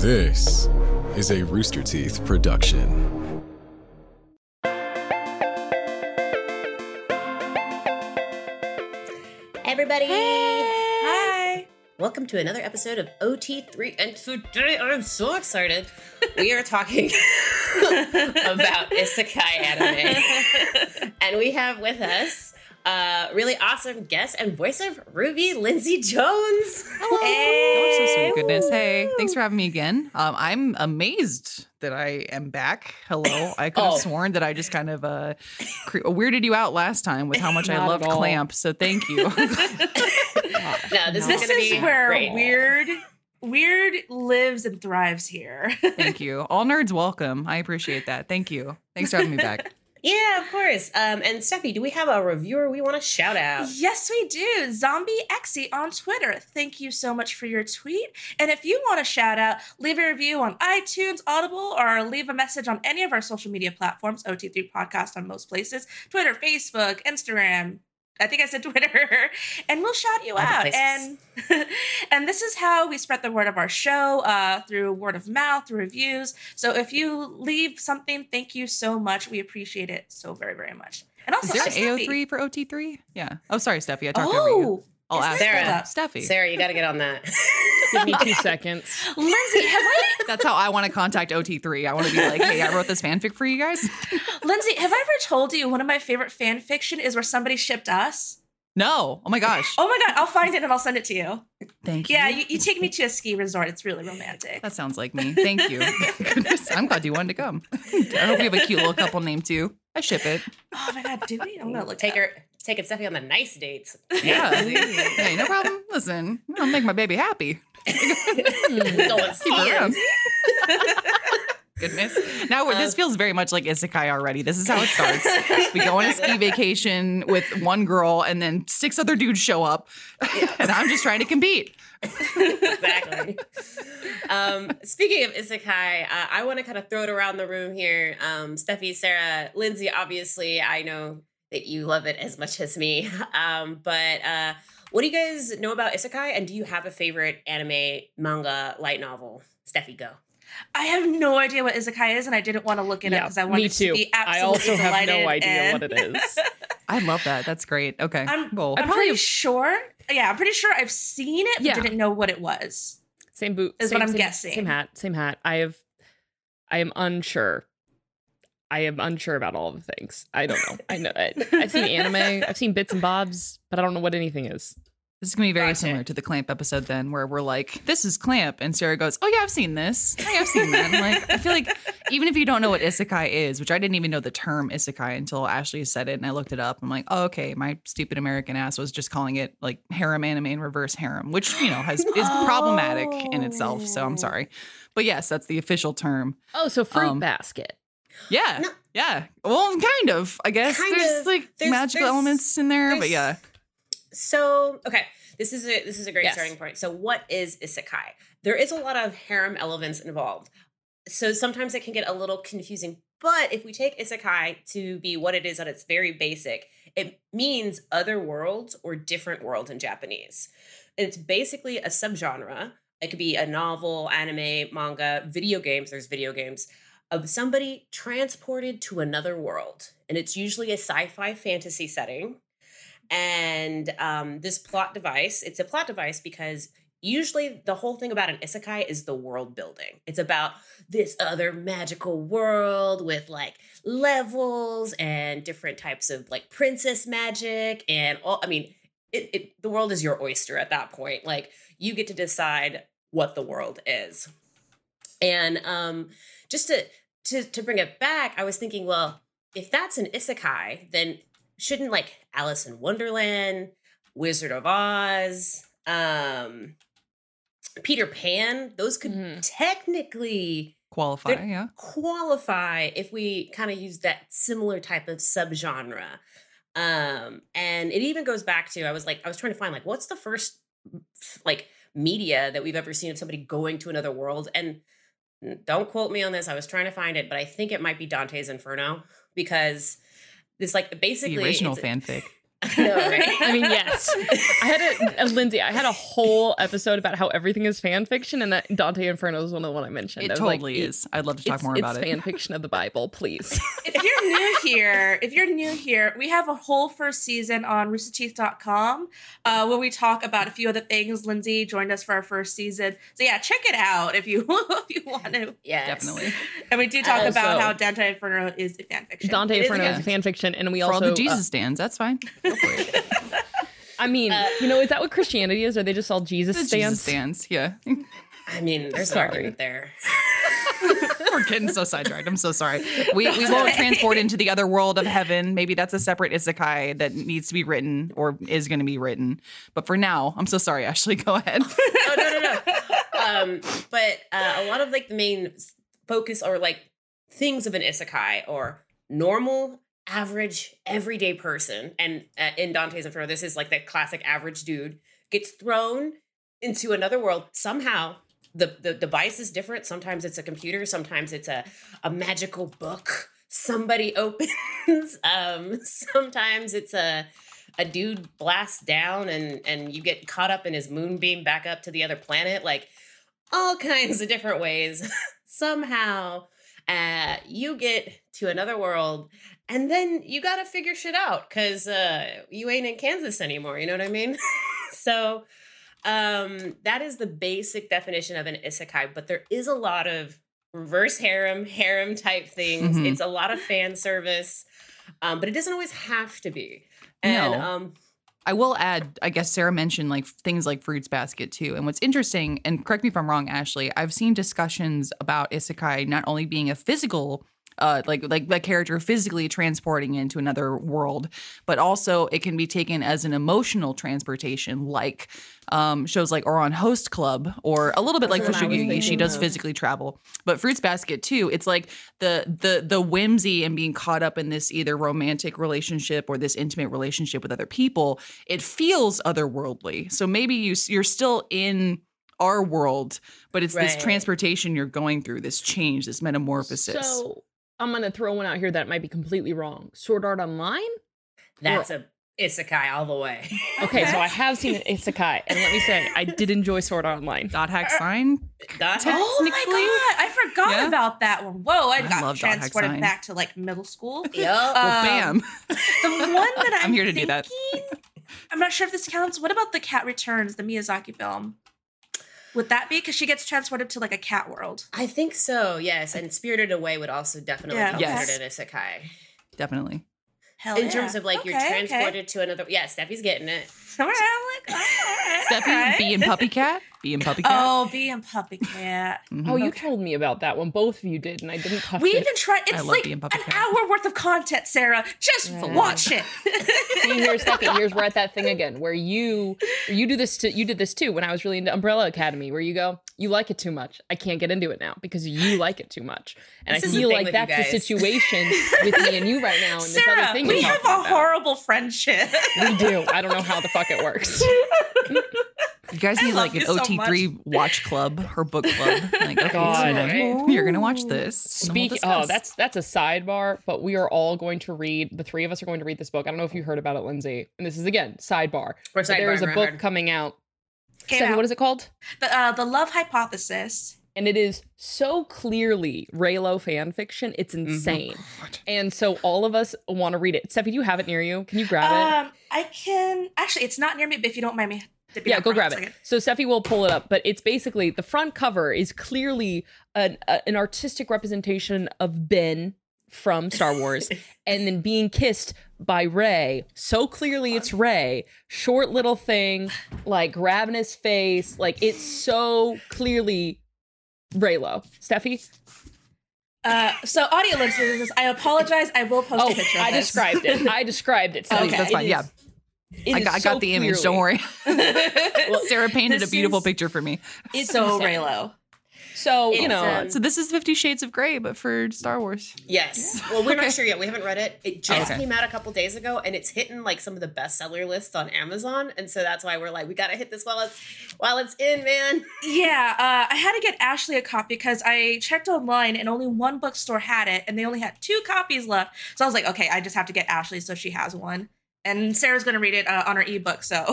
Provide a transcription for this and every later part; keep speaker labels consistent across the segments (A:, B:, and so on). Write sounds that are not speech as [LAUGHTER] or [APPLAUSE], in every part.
A: This is a Rooster Teeth production.
B: Everybody,
C: Hi.
B: welcome to another episode of OT3. And today I'm so excited. We are talking [LAUGHS] about isekai anime. [LAUGHS] and we have with us a really awesome guest and voice of Ruby, Lindsay Jones.
C: Hey.
D: Oh, so sweet goodness. Hey, thanks for having me again. Um, I'm amazed that I am back. Hello. I could have
B: Oh.
D: sworn that I just kind of uh, cre- weirded you out last time with how much I
E: Not at
D: loved. Clamp. So thank you. [LAUGHS] [LAUGHS]
B: No, this,
C: This
B: is going to
C: is
B: be
C: where
B: great.
C: weird weird lives and thrives here. [LAUGHS]
D: thank you. All nerds welcome. I appreciate that. Thank you. Thanks for having me back.
B: Yeah, of course. Um, and Steffi, do we have a reviewer we want to shout out?
C: yes, we do. Zombie Exy on Twitter. Thank you so much for your tweet. And if you want to shout out, leave a review on iTunes, Audible, or leave a message on any of our social media platforms, OT3 Podcast on most places, Twitter, Facebook, Instagram. I think I said [LAUGHS] Twitter, and we'll shout you
B: All
C: out. And [LAUGHS] and this is how we spread the word of our show uh, through word of mouth, through reviews. So if you leave something, thank you so much. We appreciate it so very, very much. And also,
D: Is there an AO3 for OT3? Yeah. Oh, sorry, Steffi. I talked over you.
C: Oh,
D: I'll
C: is
D: ask
B: there-
D: uh, Steffi.
B: Sarah, you got to get on that. [LAUGHS]
E: Give me two seconds.
C: Lindsay, have I, [LAUGHS]
D: That's how I want to contact OT3. I want to be like, hey, I wrote this fanfic for you guys. [LAUGHS]
C: Lindsay, have I ever told you one of my favorite fan fiction is where somebody shipped us?
D: No. Oh my gosh.
C: Oh my god, I'll find it and I'll send it to you.
D: Thank you.
C: Yeah, you, you take me to a ski resort. It's really romantic.
D: That sounds like me. Thank you. Goodness, I'm glad you wanted to come. I hope we have a cute little couple name too. I ship it.
C: Oh my god, do we? I'm gonna look.
B: Take
C: it
B: her, taking Steffi on the nice dates. [LAUGHS]
D: Yeah. hey, no problem. Listen, I'll make my baby happy. [LAUGHS]
B: Going
D: Keep her around.
B: ski. [LAUGHS]
D: Goodness. Now this feels very much like isekai already. This is how it starts. We go on a ski vacation with one girl, and then six other dudes show up, and I'm just trying to compete.
B: exactly. Um, speaking of isekai, uh, I want to kind of throw it around the room here. Um, Steffi, Sarah, Lindsay, obviously, I know that you love it as much as me. [LAUGHS] Um, but uh, what do you guys know about isekai? And do you have a favorite anime, manga, light novel? Steffi, go.
C: I have no idea what isekai is, and I didn't want to look it up because I wanted
E: me too.
C: to be
E: I also have no idea
C: and-
E: what it is. [LAUGHS]
D: I love that. That's great. Okay.
C: I'm,
D: well,
C: I'm
D: I
C: pretty
D: probably
C: sure. Yeah, I'm pretty sure I've seen it, but
E: Yeah.
C: didn't know what it was.
E: Same boot.
C: Is
E: same,
C: what I'm
E: same-
C: guessing.
E: Same hat. Same hat. I have. I am unsure. I am unsure about all the things. I don't know. I know. it. [LAUGHS] I've seen anime. I've seen bits and bobs, but I don't know what anything is.
D: This is gonna be very
B: Gotcha.
D: similar to the Clamp episode then, where we're like, "This is Clamp," and Sarah goes, "Oh yeah, I've seen this. Oh, yeah, I've seen that." I'm like, I feel like even if you don't know what isekai is, which I didn't even know the term isekai until Ashley said it, and I looked it up. I'm like, "Oh, okay." My stupid American ass was just calling it like harem anime and reverse harem, which you know has is problematic in itself. So I'm sorry, but yes, that's the official term.
E: Oh, so fruit
D: Um,
E: basket.
D: Yeah,
B: No.
D: yeah. Well, kind of. I guess
B: Kind
D: there's
B: of.
D: like
B: There's-
D: magical
B: there's-
D: elements in there, but yeah.
B: So, okay, this is a this is a great
E: Yes.
B: starting point. So, what is isekai? There is a lot of harem elements involved. So sometimes it can get a little confusing. But if we take isekai to be what it is at its very basic, it means other worlds or different worlds in Japanese. It's basically a subgenre. It could be a novel, anime, manga, video games. There's video games of somebody transported to another world. And it's usually a sci fi fantasy setting. And um, this plot device, it's a plot device because usually the whole thing about an isekai is the world building. It's about this other magical world with like levels and different types of like princess magic and all. I mean, it, it the world is your oyster at that point. Like you get to decide what the world is. And um, just to to to bring it back, I was thinking, well, if that's an isekai, then shouldn't like Alice in Wonderland, Wizard of Oz, um, Peter Pan, those could
E: Mhm.
B: technically
D: Qualify, yeah.
B: qualify if we kind of use that similar type of subgenre. Um, and it even goes back to I was like, I was trying to find like what's the first like media that we've ever seen of somebody going to another world. And Mm, don't quote me on this, I was trying to find it, but I think it might be Dante's Inferno because this like basically
D: The original
B: it's-
D: fanfic. [LAUGHS]
B: I know, right? [LAUGHS]
E: I mean, yes. I had a, a Lindsay. I had a whole episode about how everything is fan fiction, and that Dante Inferno is one of the one I mentioned.
D: It
E: I was like,
D: totally
E: it-
D: is. I'd love to talk more about
E: it's
D: it.
E: fan fiction of the Bible, please.
C: if you're new here, if you're new here, we have a whole first season on roosterteeth.com uh, where we talk about a few other things. Lindsay joined us for our first season. So yeah, check it out if you [LAUGHS] if you want to.
B: Yes.
D: Definitely.
C: And we do talk about
E: Also-
C: how Dante Inferno is a fan fiction.
E: Dante
B: It is
E: Inferno
B: a
E: is a fan fiction, and we
D: For all
E: also
D: the
E: uh,
D: Jesus stands, that's fine. [LAUGHS] Go for it.
E: I mean,
B: Uh,
E: you know, is that what Christianity is? Are they just all Jesus
D: The
E: stands?
D: Jesus stands, yeah.
B: I mean, there's
E: Sorry.
B: an argument there. [LAUGHS] [LAUGHS]
D: We're getting so sidetracked. I'm so sorry. We, we won't transport into the other world of heaven. Maybe that's a separate isekai that needs to be written or is going to be written. But for now, I'm so sorry, Ashley. [LAUGHS] Go ahead. [LAUGHS]
B: oh no no no um but uh, a lot of like the main focus or like things of an isekai or normal average everyday person and uh, in dante's inferno this is like the classic average dude gets thrown into another world somehow the, the device is different. Sometimes it's a computer sometimes it's a, a magical book somebody [LAUGHS] opens. Um sometimes it's a a dude blasts down and and you get caught up in his moonbeam back up to the other planet. Like all kinds of different ways. [LAUGHS] Somehow uh you get to another world and then you got to figure shit out cuz uh you ain't in Kansas anymore. You know what i mean? [LAUGHS] So um that is the basic definition of an isekai but there is a lot of reverse harem [LAUGHS] harem type things
D: Mhm.
B: it's a lot of fan service um but it doesn't always have to be and
D: No.
B: um
D: I will add, I guess Sarah mentioned like things like Fruits Basket too. And what's interesting, and correct me if I'm wrong, Ashley, I've seen discussions about isekai not only being a physical uh, like like the character physically transporting into another world, but also it can be taken as an emotional transportation, like um, shows like Ouran Host Club, or a little bit like
B: That's was
D: Fushigi. She does
B: of.
D: physically travel, but Fruits Basket too. It's like the the the whimsy and being caught up in this either romantic relationship or this intimate relationship with other people. It feels otherworldly. So maybe you you're still in our world, but it's this transportation you're going through, this change, this metamorphosis.
E: So I'm gonna throw one out here that might be completely wrong. Sword Art Online.
B: that's a isekai all the way
E: Okay, so I [LAUGHS] have seen an isekai, and let me say, I did enjoy Sword Art Online.
D: Dot hack sign.
B: That-
C: Oh my god, I forgot
D: Yeah.
C: about that one. Whoa, I,
D: I
C: got
D: love Dot Hack
C: transported
D: Sign.
C: back to like middle school.
B: Yup.
D: Well,
C: Um,
D: bam.
C: The one that [LAUGHS] I'm,
D: I'm here to do that.
C: I'm not sure if this counts. What about the Cat Returns, the Miyazaki film? Would that be because she gets transported to like a cat world?
B: I think so, yes. And Spirited Away would also definitely
C: Yeah,
B: be
D: okay.
B: considered an isekai.
D: Definitely.
C: Hell
B: In
C: yeah.
B: terms of like you're
C: Okay, okay.
B: transported to another yeah, Steffi's getting it.
C: All right, I'm like, oh, all right,
D: Steffi,
C: all right.
D: be in Puppy Cat. Bee and PuppyCat.
C: Oh, being puppy cat.
D: Mhm.
E: Oh, you
C: Okay.
E: told me about that one. Both of you did, and I didn't touch
C: We
E: it.
C: We even tried. It's like an
D: cat.
C: hour worth of content, Sarah. Just
E: Yeah.
C: watch it.
E: See, here's Stephanie. Here's we're at that thing again, where you you do this. To, you did this too when I was really into Umbrella Academy, where you go, you like it too much. I can't get into it now because you like it too much, and
B: This
E: I feel like that's the situation with me and you right now. And this
C: Sarah,
E: other thing
C: we have a
E: about.
C: horrible friendship.
E: We do. I don't know how the fuck it works. [LAUGHS]
D: You guys need like an
C: so
D: OT3 watch club or book club. [LAUGHS] Like, okay,
E: God.
D: tonight you're gonna watch this. and we'll
E: Speak. Oh, that's that's a sidebar. But we are all going to read. The three of us are going to read this book. I don't know if you heard about it, Lindsay. And this is again sidebar.
B: Or
E: But there is a
B: sidebar,
E: book
B: hard.
E: coming out.
C: Came
E: Stephanie,
C: out.
E: what is it called?
C: the, uh, the Love Hypothesis.
E: and it is so clearly Reylo fan fiction. It's
C: Mm-hmm.
E: insane. And so all of us want to read it. Steffi, do you have it near you? Can you grab it?
C: Um, I can actually. It's not near me, but if you don't mind me, dipping
E: Yeah, go grab it. So Steffi will pull it up, but it's basically the front cover is clearly an, a, an artistic representation of Ben from Star Wars [LAUGHS] and then being kissed by Rey. So clearly it's Rey. Short little thing, like grabbing his face. Like it's so clearly Reylo. Steffi?
C: Uh, so audio listeners, I apologize. I will post
E: Oh,
C: a picture. Of
E: I
C: this.
E: described it. I described it.
C: Okay.
E: Steffi.
D: That's
E: It
D: fine,
E: is-
D: yeah.
E: It
D: I
E: is
D: got, I
E: so
D: got the image. Don't
E: clearly-
D: worry. [LAUGHS] Sarah painted a beautiful
C: is-
D: picture for me.
E: It's
C: so
E: insane.
C: Reylo.
E: So, you know,
B: um,
D: So this is Fifty Shades of Grey, but for Star Wars.
B: Yes. Well, we're
D: Okay.
B: not sure yet. We haven't read it. It just
D: Okay.
B: came out a couple days ago, and it's hitting like some of the bestseller lists on Amazon, and so that's why we're like, we gotta hit this while it's while it's in, man.
C: Yeah, uh, I had to get Ashley a copy because I checked online and only one bookstore had it, and they only had two copies left. So I was like, okay, I just have to get Ashley so she has one. And Sarah's going to read it uh, on her ebook. So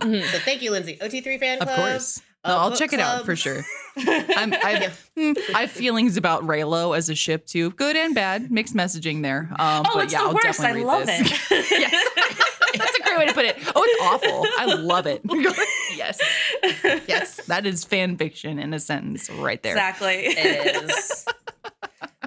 E: Mhm. [LAUGHS]
B: So thank you, Lindsay. OT3 fan club.
D: Of course.
B: uh,
D: No, I'll
B: book
D: check it out for sure. [LAUGHS] I'm, I, hmm, I have feelings about Reylo as a ship too, good and bad, mixed messaging there. Um,
C: oh,
D: but
C: it's
D: yeah,
C: the
D: I'll
C: worst. I love
D: this.
C: it. [LAUGHS]
D: yes, that's a great way to put it. Oh, it's awful. I love it. yes, yes, that is fan fiction in a sentence right there.
C: Exactly.
B: It is.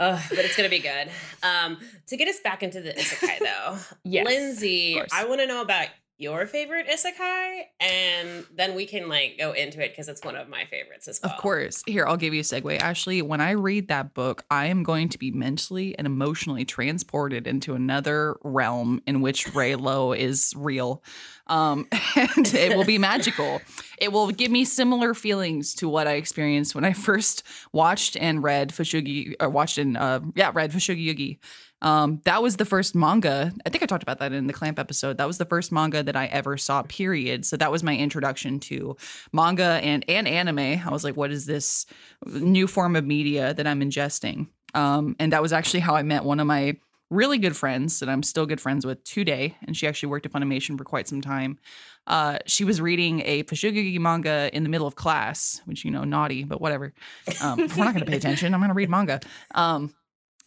B: Ugh, but it's gonna be good. Um, to get us back into the isekai though,
E: Yes,
B: Lindsay. I want to know about your favorite isekai, and then we can like go into it because it's one of my favorites as well.
D: Of course. Here, I'll give you a segue. Ashley, when I read that book, I am going to be mentally and emotionally transported into another realm in which Reylo is real. Um, [LAUGHS] and it will be [LAUGHS] magical. It will give me similar feelings to what I experienced when I first watched and read Fushigi, or watched and, uh, yeah, read Fushigi Yugi. Um, that was the first manga. I think I talked about that in the Clamp episode. That was the first manga that I ever saw, period. So that was my introduction to manga and, and anime. I was like, what is this new form of media that I'm ingesting? Um, and that was actually how I met one of my really good friends that I'm still good friends with today. And she actually worked at Funimation for quite some time. Uh, she was reading a Fushigi manga in the middle of class, which, you know, naughty, but whatever. Um, we're not going to pay attention. I'm going to read manga. Um,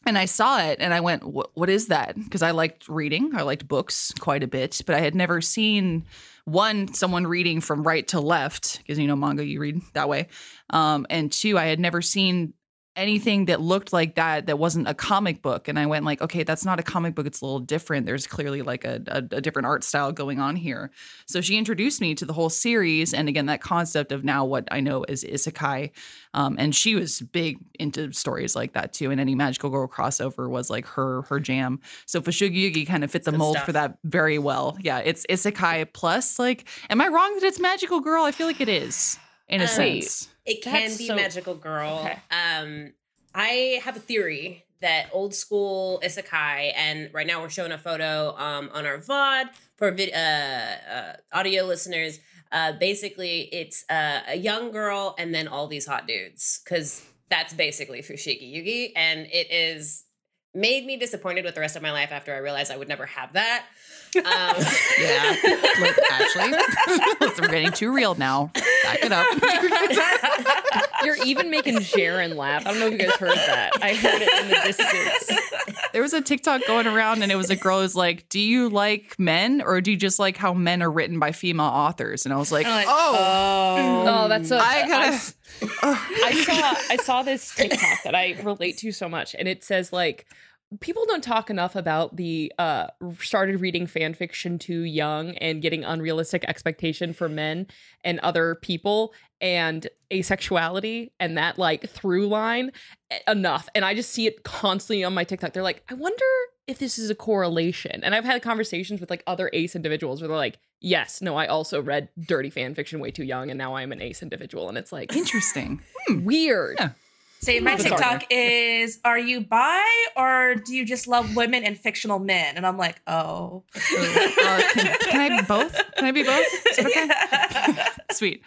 D: and I saw it and I went, "What- is that? Because I liked reading. I liked books quite a bit, but I had never seen one, someone reading from right to left, because you know, manga, you read that way. Um, and two, I had never seen anything that looked like that that wasn't a comic book. And i went like okay that's not a comic book. It's a little different. There's clearly like a, a, a different art style going on here. So she introduced me to the whole series. And again that concept of now what i know is isekai. Um, and she was big into stories like that too. And any magical girl crossover was like her her jam. So Fushigi Yugi kind of fit the
B: Good
D: mold
B: stuff.
D: for that very well. Yeah it's isekai plus like am i wrong that it's magical girl? I feel like it is in a
B: Um,
D: sense
B: It can
E: That's
B: be
E: so-
B: magical girl.
E: Okay.
B: Um, I have a theory that old school isekai, and right now we're showing a photo um, on our VOD for vid- uh, uh, audio listeners. Uh, basically, it's uh, a young girl and then all these hot dudes, because that's basically Fushigi Yugi, and it is made me disappointed with the rest of my life after I realized I would never have that. Um, [LAUGHS]
D: Yeah. Look, Ashley, [LAUGHS] we're getting too real now. Back it up. [LAUGHS]
E: You're even making Sharon laugh. I don't know if you guys heard that. I heard it in the distance.
D: There was a TikTok going around, and it was a girl who's like, "Do you like men, or do you just like how men are written by female authors?" And I was like,
C: like,
D: "Oh,
E: Oh, that's a.
D: I
E: I
D: gotta."
E: s- [SIGHS] I saw I saw this TikTok that I relate to so much, and it says like people don't talk enough about the uh started reading fan fiction too young and getting unrealistic expectation for men and other people and asexuality and that like through line enough. And i just see it constantly on my tiktok. They're like i wonder if this is a correlation. And i've had conversations with like other ace individuals where they're like yes no i also read dirty fan fiction way too young and now i'm an ace individual. And it's like
D: interesting." [LAUGHS]
E: weird.
D: Yeah.
C: Say my TikTok is are you bi or do you just love women and fictional men? And I'm like, oh.
D: Uh, can, can I be both? Can I be both? Okay? [LAUGHS] Sweet.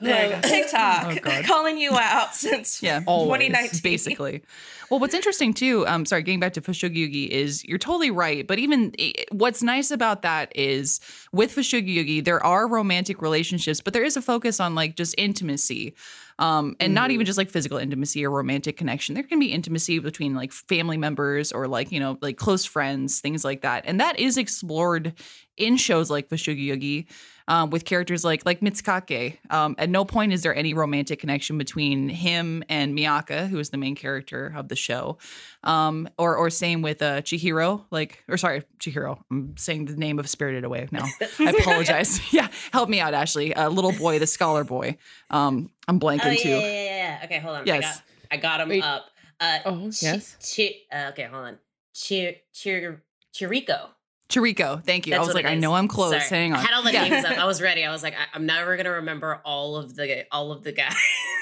C: There. [LAUGHS] TikTok
D: Oh,
C: calling you out since [LAUGHS]
D: Yeah.
E: Always.
C: 2019.
D: basically. Well, what's interesting too, um, sorry, getting back to Fushigi Yugi is you're totally right. But even eh, what's nice about that is with Fushigi Yugi, there are romantic relationships, but there is a focus on like just intimacy. Um, and not even just like physical intimacy or romantic connection. There can be intimacy between like family members or like, you know, like close friends, things like that. And that is explored in shows like Fushigi Yugi um, with characters like like Mitsukake. Um, at no point is there any romantic connection between him and Miaka, who is the main character of the show. Um, or or same with uh, Chihiro, like or sorry, Chihiro. I'm saying the name of Spirited Away now. [LAUGHS] I apologize. [LAUGHS] yeah, help me out, Ashley. Uh, little boy, the scholar boy. Um, I'm blanking
B: Oh, yeah,
D: too.
B: yeah, yeah, yeah, yeah. Okay, hold on.
D: Yes.
B: I got, I got him
E: Wait.
B: up. Uh,
E: Oh,
B: Chi-
E: yes.
B: Chi- uh, okay, hold on. Chi- Chir- Chiriko.
D: Chiriko, thank you. I was like, I know I'm close.
B: Sorry.
D: Hang on.
B: I had all the
D: Yeah.
B: names up. I was [LAUGHS] ready. I was like, I- I'm never gonna remember all of the all of the guys.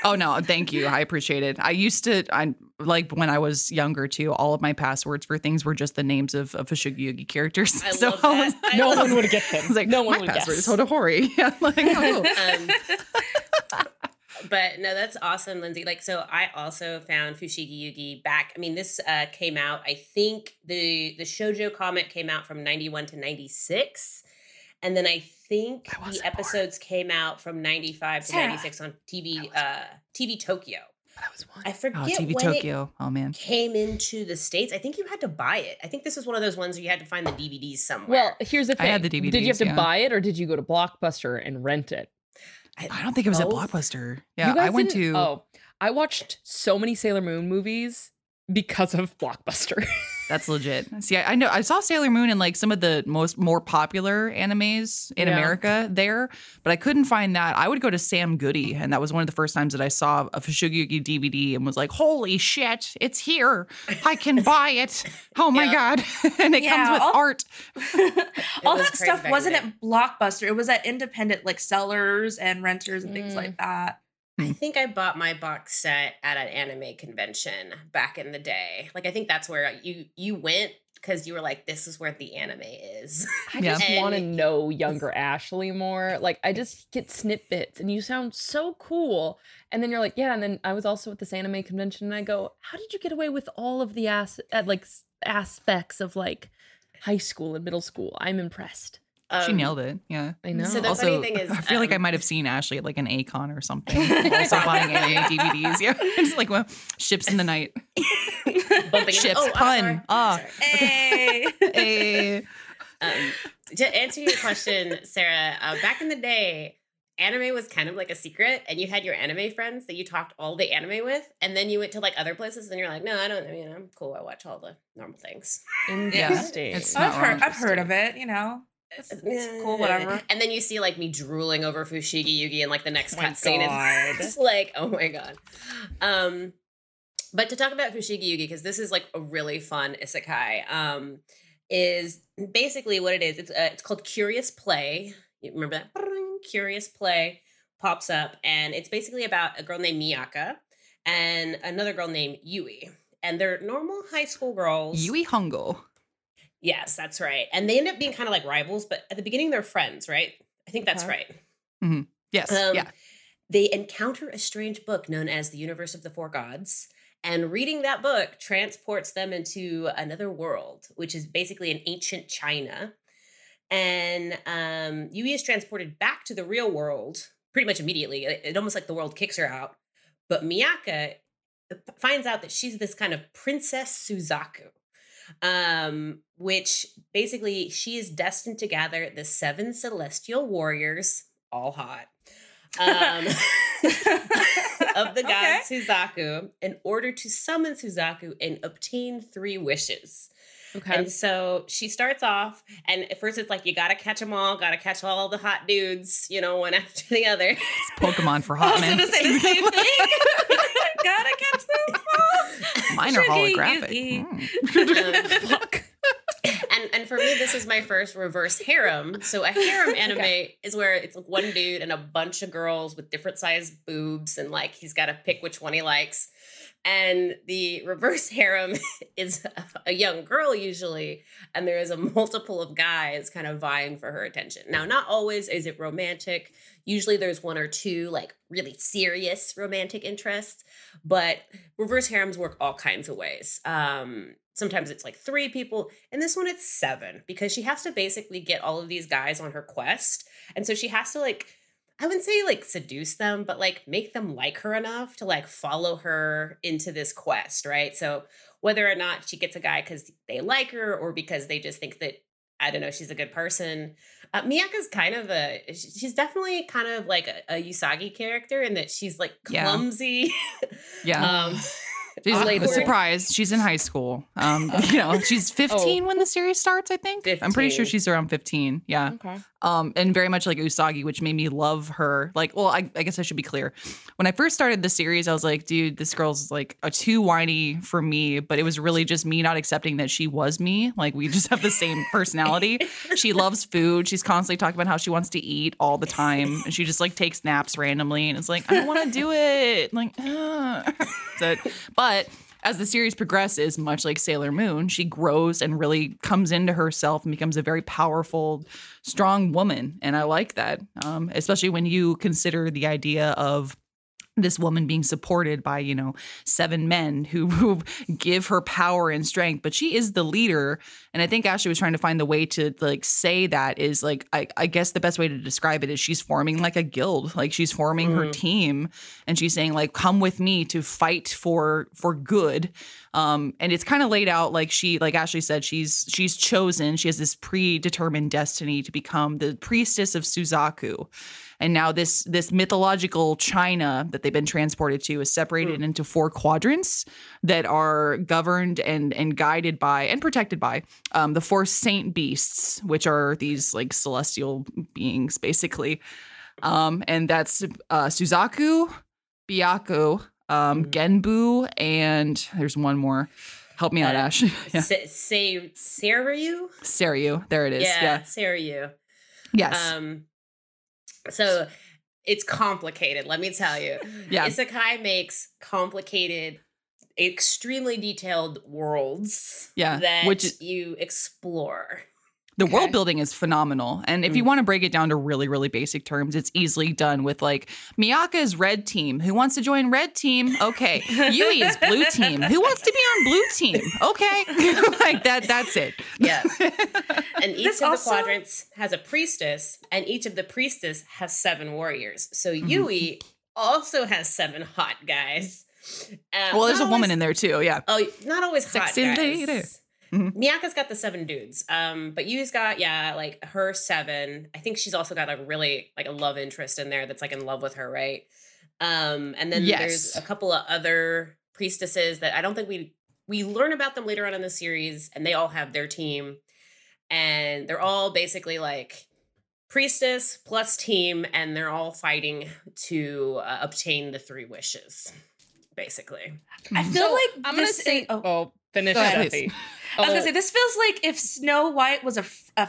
D: Oh no, thank you. I appreciate it. I used to I like when I was younger too, all of my passwords for things were just the names of, of Fushigi Yugi characters.
B: I [LAUGHS]
D: so
B: love
D: I was,
B: that. I
E: no
B: love
E: one would get them
D: I was like,
E: no one
D: my
E: would
D: password
E: guess.
D: is Hotohori. Yeah, [LAUGHS] like, oh.
B: Um, but no, that's awesome, Lindsay. Like, so I also found Fushigi Yugi back. I mean, this uh, came out. I think the the shojo comic came out from ninety one to ninety six, and then I think
D: I
B: the episodes came out from ninety five to
C: Sarah.
B: ninety six on TV uh, TV Tokyo.
E: That was one.
B: I forget
D: Oh, TV
B: when it
D: Tokyo. Oh man.
B: came into the states. I think you had to buy it. I think this was one of those ones where you had to find the DVDs somewhere.
E: Well, here's the thing.
D: I
E: thing.
D: had the DVDs.
E: Did you have to
D: yeah.
E: buy it or did you go to Blockbuster and rent it?
D: I don't think it was at
B: both.
D: Blockbuster.
E: You
D: Yeah, I went to.
E: Oh, I watched so many Sailor Moon movies because of Blockbuster. [LAUGHS]
D: That's legit. [LAUGHS] See, I, I know I saw Sailor Moon in like some of the most more popular animes in
E: Yeah.
D: America there, but I couldn't find that. I would go to Sam Goody, and that was one of the first times that I saw a Fushigi DVD and was like, "Holy shit, it's here! I can [LAUGHS] buy it! Oh my
B: Yeah.
D: god!" [LAUGHS] and it
C: Yeah,
D: comes with
C: all-
D: art.
C: All that stuff wasn't
B: then.
C: at Blockbuster. It was at independent like sellers and renters and things
E: Mm.
C: like that.
B: I think I bought my box set at an anime convention back in the day. Like I think that's where you you went because you were like, this is where the anime is.
E: I
D: Yeah.
E: just
B: And-
E: want to know younger Ashley more. Like, I just get snippets and you sound so cool. And then you're like, yeah. And then I was also at this anime convention and I go, how did you get away with all of the ass, uh, like aspects of like high school and middle school? I'm impressed.
D: She
B: Um,
D: nailed it. Yeah.
E: I know.
B: So the
D: also,
B: funny thing is,
D: I feel like I
B: um,
D: might have seen Ashley at like an A-Kon or something. [LAUGHS] also buying anime DVDs. Yeah, [LAUGHS] it's like well, ships in the night. [LAUGHS]
B: bumping into-
D: Ships
B: oh,
D: pun. Ah.
B: sorry.
C: Hey.
D: Hey.
B: Um, to answer your question, Sarah, uh, back in the day, anime was kind of like a secret, and you had your anime friends that you talked all the anime with, and then you went to like other places, and you're like, no, I don't. I mean, I'm cool. I watch all the normal things.
E: Interesting.
D: It's
C: I've heard
D: wrong.
C: I've heard of it, you know. It's, it's cool, whatever.
B: And then you see like me drooling over Fushigi Yugi in like the next
E: Oh my
B: cutscene.
E: God.
B: It's [LAUGHS] like, oh my god. Um, but to talk about Fushigi Yugi, because this is like a really fun isekai, um, is basically what it is. It's uh, it's called Curious Play. You remember that? Curious Play pops up, and it's basically about a girl named Miaka and another girl named Yui. And they're normal high school girls.
D: Yui Hongo.
B: Yes, that's right. And they end up being kind of like rivals, but at the beginning they're friends, right? I think that's
E: Okay.
B: right.
D: Yes.
B: Um,
D: yeah.
B: They encounter a strange book known as the Universe of the Four Gods. And reading that book transports them into another world, which is basically an ancient China. And um, Yui is transported back to the real world pretty much immediately. It, it almost like the world kicks her out. But Miaka uh, finds out that she's this kind of Princess Suzaku, um, which basically she is destined to gather the seven celestial warriors, all hot, um, [LAUGHS] of the god [LAUGHS]
C: Okay.
B: Suzaku, in order to summon Suzaku and obtain three wishes.
E: Okay.
B: And so she starts off, and at first it's like, you gotta catch them all, gotta catch all the hot dudes, you know, one [LAUGHS] after the other.
D: It's Pokemon for
C: I
D: hot
C: was
D: men.
C: gonna say the same thing. Gotta catch them all.
D: Mine are holographic. Mm.
B: Um, [LAUGHS] [LAUGHS] and and for me, this is my first reverse harem. So a harem [LAUGHS] anime is where it's like one dude and a bunch of girls with different size boobs, and like he's got to pick which one he likes. And the reverse [LAUGHS] harem [LAUGHS] is a young girl usually, and there is a multiple of guys kind of vying for her attention. Now, not always is it romantic. Usually, there's one or two like really serious romantic interests, but reverse harems work all kinds of ways. Um, sometimes it's like three people, and this one it's seven because she has to basically get all of these guys on her quest, and so she has to like. I wouldn't say like seduce them, but like make them like her enough to like follow her into this quest, right? So whether or not she gets a guy because they like her or because they just think that I don't know she's a good person. Uh, Miaka's kind of a she's definitely kind of like a, a Usagi character in that she's like clumsy. [LAUGHS]
D: Yeah.
B: um, [SIGHS]
D: She's
B: awkward.
D: a surprise. She's in high school. Um, you know, [LAUGHS] she's 15 when the series starts, I think. I'm pretty sure she's around 15. Yeah.
E: Okay.
D: Um, and very much like Usagi, which made me love her. Like, well, I, I guess I should be clear. When I first started the series, I was like, dude, this girl's like a too whiny for me. But it was really just me not accepting that she was me. Like, we just have the same [LAUGHS] personality. she loves food. She's constantly talking about how she wants to eat all the time. And she just like takes naps randomly. And it's like, I don't want to do it. Like, uh. [LAUGHS] so, but as the series progresses, much like Sailor Moon, she grows and really comes into herself and becomes a very powerful, strong woman. And I like that, um, especially when you consider the idea of this woman being supported by you know seven men who, [LAUGHS] who give her power and strength but she is the leader. And i think ashley was trying to find the way to like say that is like i, I guess the best way to describe it is she's forming like a guild. Like she's forming her
B: Mhm.
D: team. And she's saying like come with me to fight for for good. Um and it's kind of laid out like she like ashley said she's she's chosen. She has this predetermined destiny to become the priestess of suzaku and now this this mythological China that they've been transported to is separated into four quadrants that are governed and and guided by and protected by um, the four saint beasts, which are these like celestial beings, basically. Um, and that's uh, Suzaku, Byakko, um,
B: Mhm.
D: Genbu, and there's one more. Help me out,
B: Uh,
D: Ash. [LAUGHS] yeah,
B: Say, Saryu?
D: Seiryu. There it is.
B: Yeah,
D: Yeah.
B: Saryu.
D: Yes.
B: Um, so it's complicated, let me tell you.
D: Yeah.
B: Isekai makes complicated, extremely detailed worlds
D: Yeah,
B: that
D: which-
B: you explore.
D: The
C: Okay.
D: world building is phenomenal. And if you
B: Mm.
D: want to break it down to really, really basic terms, it's easily done with like Miaka's red team. Who wants to join red team? Okay. [LAUGHS] Yui is blue team. Who wants to be on blue team? Okay. [LAUGHS] [LAUGHS] like that, that's it.
B: Yeah. And each
C: This
B: of the quadrants has a priestess, and each of the priestess has seven warriors. So
D: Mm-hmm.
B: Yui also has seven hot guys. Um,
D: well, there's a
B: not
D: woman
B: always-
D: in there too. Yeah.
B: Oh, not always hot
D: Sexy
B: guys.
D: lady. Mhm.
B: Miaka's got the seven dudes. Um, but Yui's got yeah, like her seven. I think she's also got a really like a love interest in there that's like in love with her, right? Um, and then
D: Yes.
B: there's a couple of other priestesses that I don't think we we learn about them later on in the series, and they all have their team, and they're all basically like priestess plus team, and they're all fighting to uh, obtain the three wishes, basically.
C: I feel
E: So,
C: like
E: I'm gonna say.
C: is- oh.
E: oh, finish,
D: Go ahead,
E: Steffi.
C: I was gonna
E: Oh.
C: say this feels like if Snow White was a, a,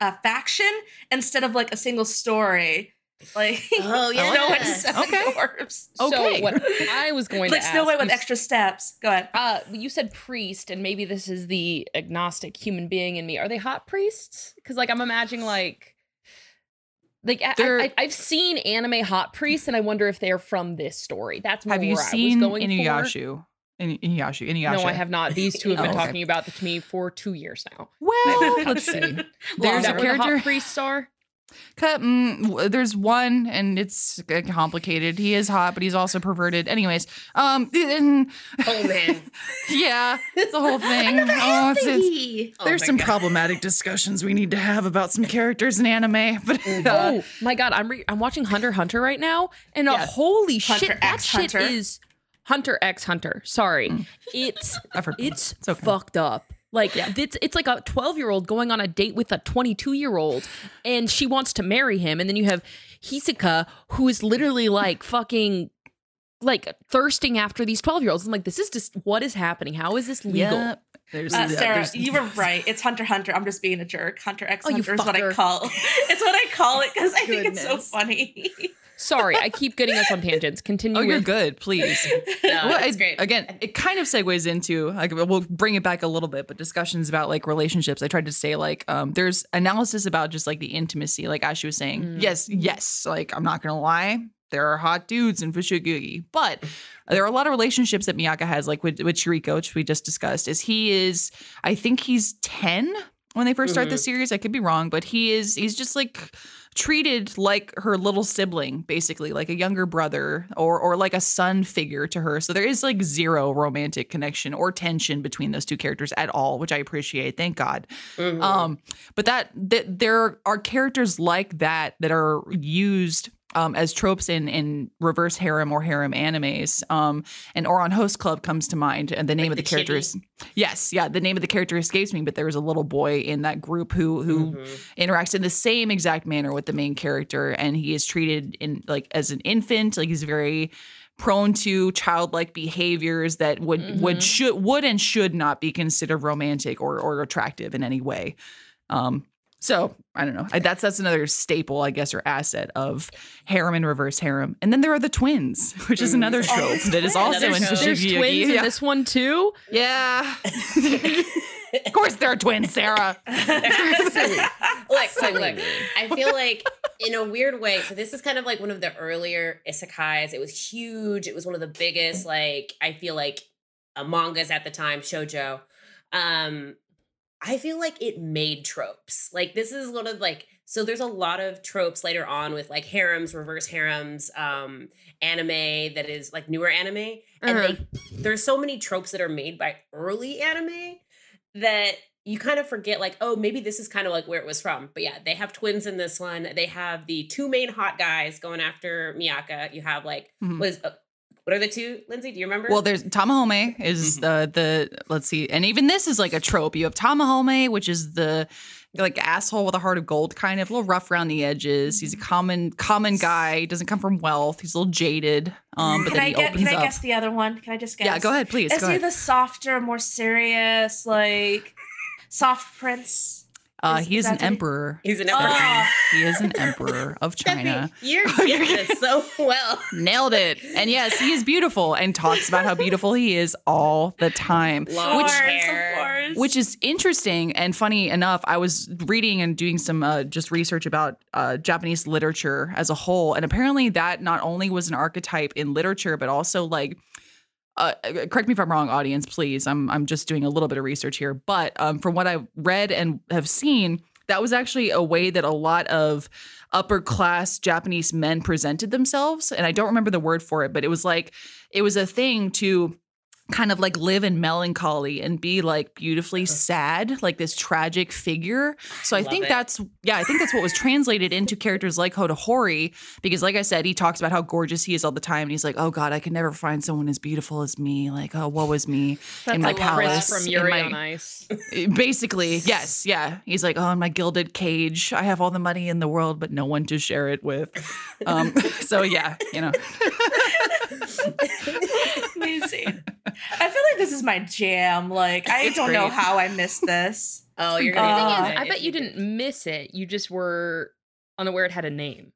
C: a faction instead of like a single story. Like
B: Oh, [LAUGHS]
C: Snow
B: yeah.
C: White and seven
D: Okay.
C: dwarfs. [LAUGHS]
D: Okay.
E: So what I was [LAUGHS] going
C: like
E: to
C: Snow
E: ask,
C: White with extra steps. Go ahead.
E: Uh, you said priest, and maybe this is the agnostic human being in me. Are they hot priests? Because like I'm imagining like. Like I, I, I've seen anime hot priests, and I wonder if they're from this story. That's more
D: Have you
E: where
D: seen
E: I was going for.
D: Inuyasha? In, Inuyasha. Inuyasha.
E: No, I have not. These two have [LAUGHS] been
D: Oh, okay.
E: talking about to me for two years now.
D: Well, [LAUGHS] let's see. There's [LAUGHS]
E: that
D: a
E: where the hot
D: character.
E: priests?
D: Cut, mm, there's one, and it's uh, complicated. He is hot, but he's also perverted. Anyways, um, and-
B: Oh man.
D: yeah, it's the whole thing. oh, it's, it's,
B: Oh
D: there's some
B: God.
D: problematic discussions we need to have about some characters in anime. But uh,
E: Oh my god, I'm re- I'm watching Hunter Hunter right now, and uh,
D: Yes.
E: holy
C: Hunter
E: shit, that
C: X
E: shit
C: Hunter.
E: is Hunter X Hunter. Sorry,
D: Mm.
E: it's [LAUGHS] it's,
D: It's okay.
E: fucked up. Like it's it's like a 12 year old going on a date with a 22 year old, and she wants to marry him, and then you have Hisoka who is literally like fucking like thirsting after these 12 year olds. I'm like, this is just what is happening. How is this legal?
D: yeah, there's,
C: Uh, Sarah,
D: there's-
C: you were right. It's Hunter x Hunter. I'm just being a jerk. Hunter X
E: oh,
C: Hunter is what I
E: fucker.
C: call. [LAUGHS] it's what I call it because I think it's so funny. [LAUGHS]
E: Sorry, I keep getting us on tangents. Continue.
D: Oh, you're good. Please. [LAUGHS]
B: No,
D: well,
B: it's great.
D: Again, it kind of segues into like we'll bring it back a little bit, but discussions about like relationships. I tried to say like um, there's analysis about just like the intimacy, like as she was saying.
E: Mm.
D: Yes, yes. Like I'm not gonna lie, there are hot dudes in Fushigi, but there are a lot of relationships that Miaka has, like with with Chiriko, which we just discussed. Is he is I think he's ten when they 1st start the
B: Mhm.
D: series. I could be wrong, but he is he's just like treated like her little sibling basically like a younger brother or or like a son figure to her. So there is like zero romantic connection or tension between those two characters at all which i appreciate. Thank god.
B: Mhm.
D: um but that, that there are characters like that that are used um, as tropes in in reverse harem or harem animes. Um, and Ouran Host Club comes to mind, and the name
B: Like
D: of the,
B: the chibi?
D: characters. Yes, yeah, the name of the character escapes me, but there was a little boy in that group who who
B: Mhm.
D: interacts in the same exact manner with the main character, and he is treated in like as an infant, like he's very prone to childlike behaviors that would
E: Mhm.
D: would should would and should not be considered romantic or or attractive in any way. Um, so I don't know. I, that's that's another staple, I guess, or asset of harem and reverse harem. And then there are the twins, [LAUGHS] which is
B: Mm.
D: another
C: Oh,
D: trope
C: the
D: that is also in
B: Another.
E: There's twins
D: Yugi.
E: in
D: Yeah.
E: this one too.
D: yeah. [LAUGHS] of course, there are twins, Sarah. [LAUGHS]
B: look, look, look. I feel like in a weird way. So this is kind of like one of the earlier isekais. It was huge. It was one of the biggest, like I feel like, uh, mangas at the time, shojo. Um, I feel like it made tropes. Like this is one of like so there's a lot of tropes later on with like harems, reverse harems, um, anime that is like newer anime, and
E: Uh-huh.
B: they, there's so many tropes that are made by early anime that you kind of forget like oh maybe this is kind of like where it was from but yeah they have twins in this one they have the two main hot guys going after miaka you have like
D: Mhm.
B: what is uh, what are the two lindsay do you remember
D: Well, there's Tamahome is the the let's see, and even this is like a trope. You have Tamahome, which is the like asshole with a heart of gold, kind of a little rough around the edges. He's a common common guy. He doesn't come from wealth. He's a little jaded. Um, but
C: Can
D: then
C: I
D: he
C: get?
D: opens
C: Can I
D: up.
C: guess the other one? Can I just guess?
D: yeah, go ahead, please.
C: Is
D: go
C: he
D: ahead.
C: the softer, more serious, like soft prince?
D: Uh,
C: is-
D: he
C: is
D: is an
C: that what
D: emperor.
B: he's an emperor
C: Oh, [LAUGHS]
D: He is an [LAUGHS] emperor of China.
B: Stephanie, you're [LAUGHS] getting this so well
D: Nailed it. And yes, he is beautiful and talks about how beautiful he is all the time.
B: Long
C: of course,
B: hair.
C: of course.
D: Which is interesting and funny enough. I was reading and doing some uh, just research about uh, Japanese literature as a whole, and apparently that not only was an archetype in literature, but also like. Uh, correct me if I'm wrong, audience. Please, I'm I'm just doing a little bit of research here, but um, from what I've read and have seen, that was actually a way that a lot of upper class Japanese men presented themselves. And I don't remember the word for it, but it was like it was a thing to kind of like live in melancholy and be like beautifully sad, like this tragic figure. So I
B: Love
D: think
B: it.
D: that's yeah, I think that's what was translated into characters like Hoda Hotohori because like I said, he talks about how gorgeous he is all the time and he's like, "Oh god, I could never find someone as beautiful as me." Like, "Oh, woe is me."
C: That's
D: in my
C: a
D: palace
E: from Yuri
D: my-
E: on Ice.
D: Basically, yes, yeah. He's like, "Oh, in my gilded cage, I have all the money in the world, but no one to share it with." Um, [LAUGHS] so yeah, you know. [LAUGHS]
C: amazing. I feel like this is my jam. Like I
D: It's
C: don't know how I missed this. [LAUGHS]
B: oh you're gonna
C: thing is,
E: I bet you didn't miss it. You just were unaware it had a name.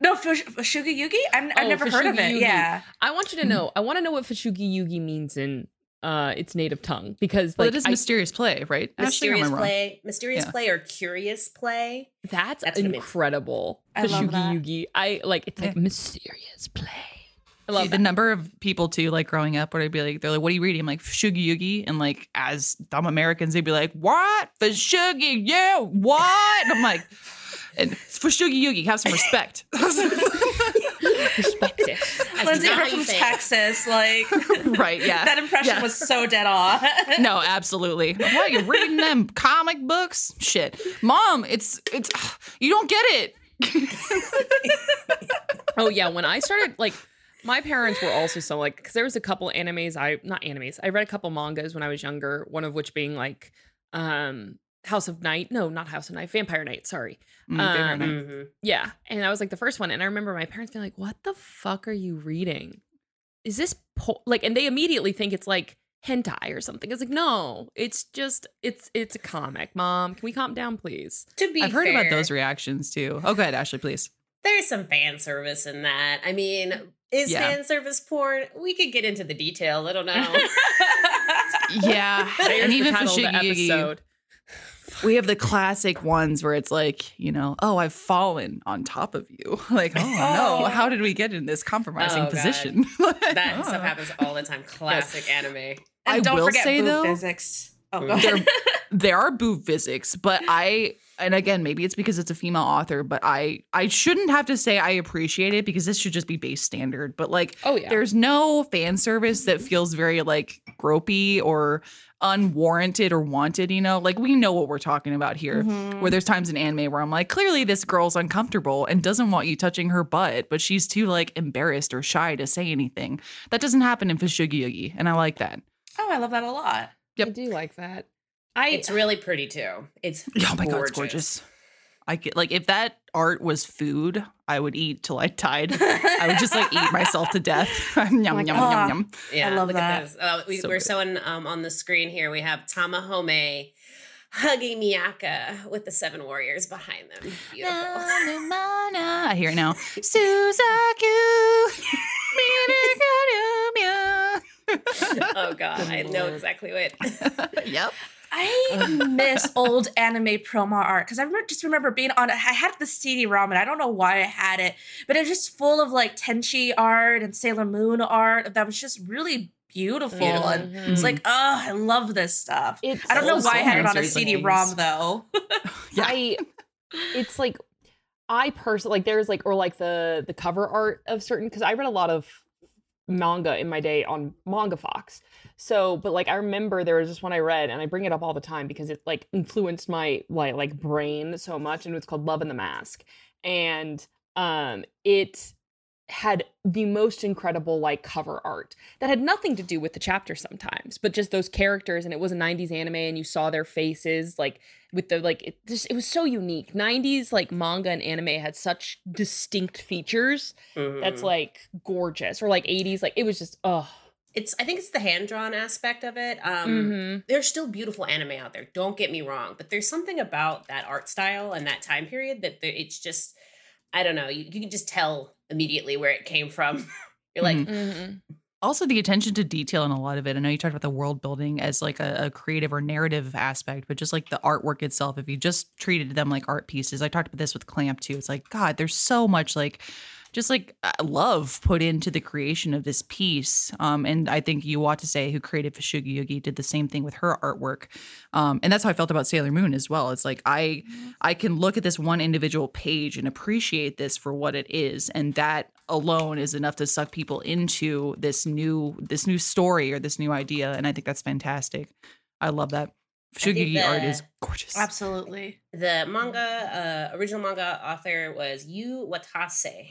C: No, Fush- Shuga Yugi. I'm, I've
E: Oh,
C: never heard of it.
E: Yugi.
C: Yeah.
E: I want you to know. I want to know what Fushigi Yugi means in uh, its native tongue because
D: Well,
E: like
D: it is
E: I-
D: mysterious play, right? Ashley, or am I
B: mysterious play mysterious
D: Yeah.
B: play or curious play
E: that's,
B: That's what it means.
E: incredible.
C: I love
E: Fushigi
C: that.
E: Yugi. I like it's like mysterious play. I love
D: Dude, the number of people too, like growing up, where they'd be like, they're like, "What are you reading?" I'm like, "Shugi Yugi," and like, as dumb Americans, they'd be like, "What for Shugi? Yeah, what?" And I'm like, [LAUGHS] "And for Shugi Yugi, have some respect." [LAUGHS]
E: Respect it.
B: That's
C: Lindsay,
B: not
C: we're from. Texas. Like [LAUGHS]
D: right? Yeah.
C: that impression
D: Yeah.
C: was so dead on.
D: no, absolutely. What you reading them comic books? Shit, mom, it's it's [SIGHS] you don't get it.
E: Oh yeah, when I started like my parents were also so like because there was a couple animes I not animes I read a couple mangas when I was younger. One of which being like um House of Night. No, not House of Night. Vampire Knight. Sorry.
D: Mm, favorite
E: Um,
D: night.
B: Mhm.
E: Yeah, and that was like the first one, and I remember my parents being like, "What the fuck are you reading? Is this po-? like?" And they immediately think it's like hentai or something. It's like, no, it's just it's it's a comic. Mom, can we calm down, please?
B: to be
D: I've heard about those reactions too. Oh, go ahead, Ashley, please.
B: There's some fan service in that. I mean, is
D: Yeah.
B: fan service porn? We could get into the details. I don't know. [LAUGHS]
D: Yeah, [LAUGHS]
E: There's
D: and even for
E: title of the
D: Shiggy
E: episode.
D: we have the classic ones where it's like, you know, oh, I've fallen on top of you. [LAUGHS] Like, oh,
C: Oh.
D: no, how did we get in this compromising
B: Oh,
D: position?
B: that
D: Oh.
B: stuff happens all the time. Classic anime.
C: and
D: I
C: don't
D: will
C: forget
D: say, though,
C: physics. Oh, go
B: There-
D: there are boob physics, but I and again, maybe it's because it's a female author, but I I shouldn't have to say I appreciate it because this should just be base standard. But like
E: Oh yeah.
D: there's no fan service that feels very like gropey or unwarranted or wanted, you know? Like we know what we're talking about here.
C: Mhm.
D: Where there's times in anime where I'm like, clearly this girl's uncomfortable and doesn't want you touching her butt, but she's too like embarrassed or shy to say anything. That doesn't happen in fushigi Yugi, and I like that.
C: Oh, I love that a lot.
D: Yep.
E: I do like that. I
B: It's really pretty too. It's
D: Oh my god, it's gorgeous. I get like if that art was food, I would eat till I died. [LAUGHS] I would just like eat myself to death. [LAUGHS] yum, yum, yum, yum, yum.
B: Yeah,
C: I love
B: look
C: that.
B: at this. Uh, we,
D: So
B: we're
D: good.
B: showing um, on the screen here. We have Tamahome hugging Miaka with the seven warriors behind them. Beautiful.
D: I hear it now. Suzaku. [LAUGHS]
B: oh God, I know exactly what.
D: yep.
C: I miss old anime promo art because I remember, just remember being on. I had the CD-ROM and I don't know why I had it, but it was just full of like Tenchi art and Sailor Moon art that was just really beautiful.
B: Beautiful.
C: And it's like, oh, I love this stuff.
E: It's
C: I don't know why I had it on a CD-ROM though. [LAUGHS] [LAUGHS]
D: Yeah.
E: I it's like I personally like there's like or like the the cover art of certain because I read a lot of manga in my day on Manga Fox. So, but like I remember there was this one I read and I bring it up all the time because it like influenced my like like brain so much and it was called Love in the Mask. And um it had the most incredible like cover art that had nothing to do with the chapter sometimes but just those characters and it was a 90s anime and you saw their faces like with the like it just it was so unique 90s like manga and anime had such distinct features that's
B: Mhm.
E: like gorgeous or like 80s like it was just oh
B: it's I think it's the hand drawn aspect of it. Um
E: mm-hmm.
B: there's still beautiful anime out there. Don't get me wrong, but there's something about that art style and that time period that it's just I don't know. You, you can just tell immediately where it came from. [LAUGHS] You're like,
D: Mhm.
E: Mm-hmm.
D: also the attention to detail in a lot of it. I know you talked about the world building as like a, a creative or narrative aspect, but just like the artwork itself, if you just treated them like art pieces, I talked about this with Clamp too. It's like, God, there's so much like just like uh, love put into the creation of this piece. Um, and I think Yu Watase who created Fushigi Yugi, did the same thing with her artwork. Um, and that's how I felt about Sailor Moon as well. It's like I I can look at this one individual page and appreciate this for what it is, and that alone is enough to suck people into this new this new story or this new idea. And I think that's fantastic. I love that.
B: Think
D: Fushigi art is gorgeous.
C: Absolutely.
B: the manga uh, original manga author was Yu Watase.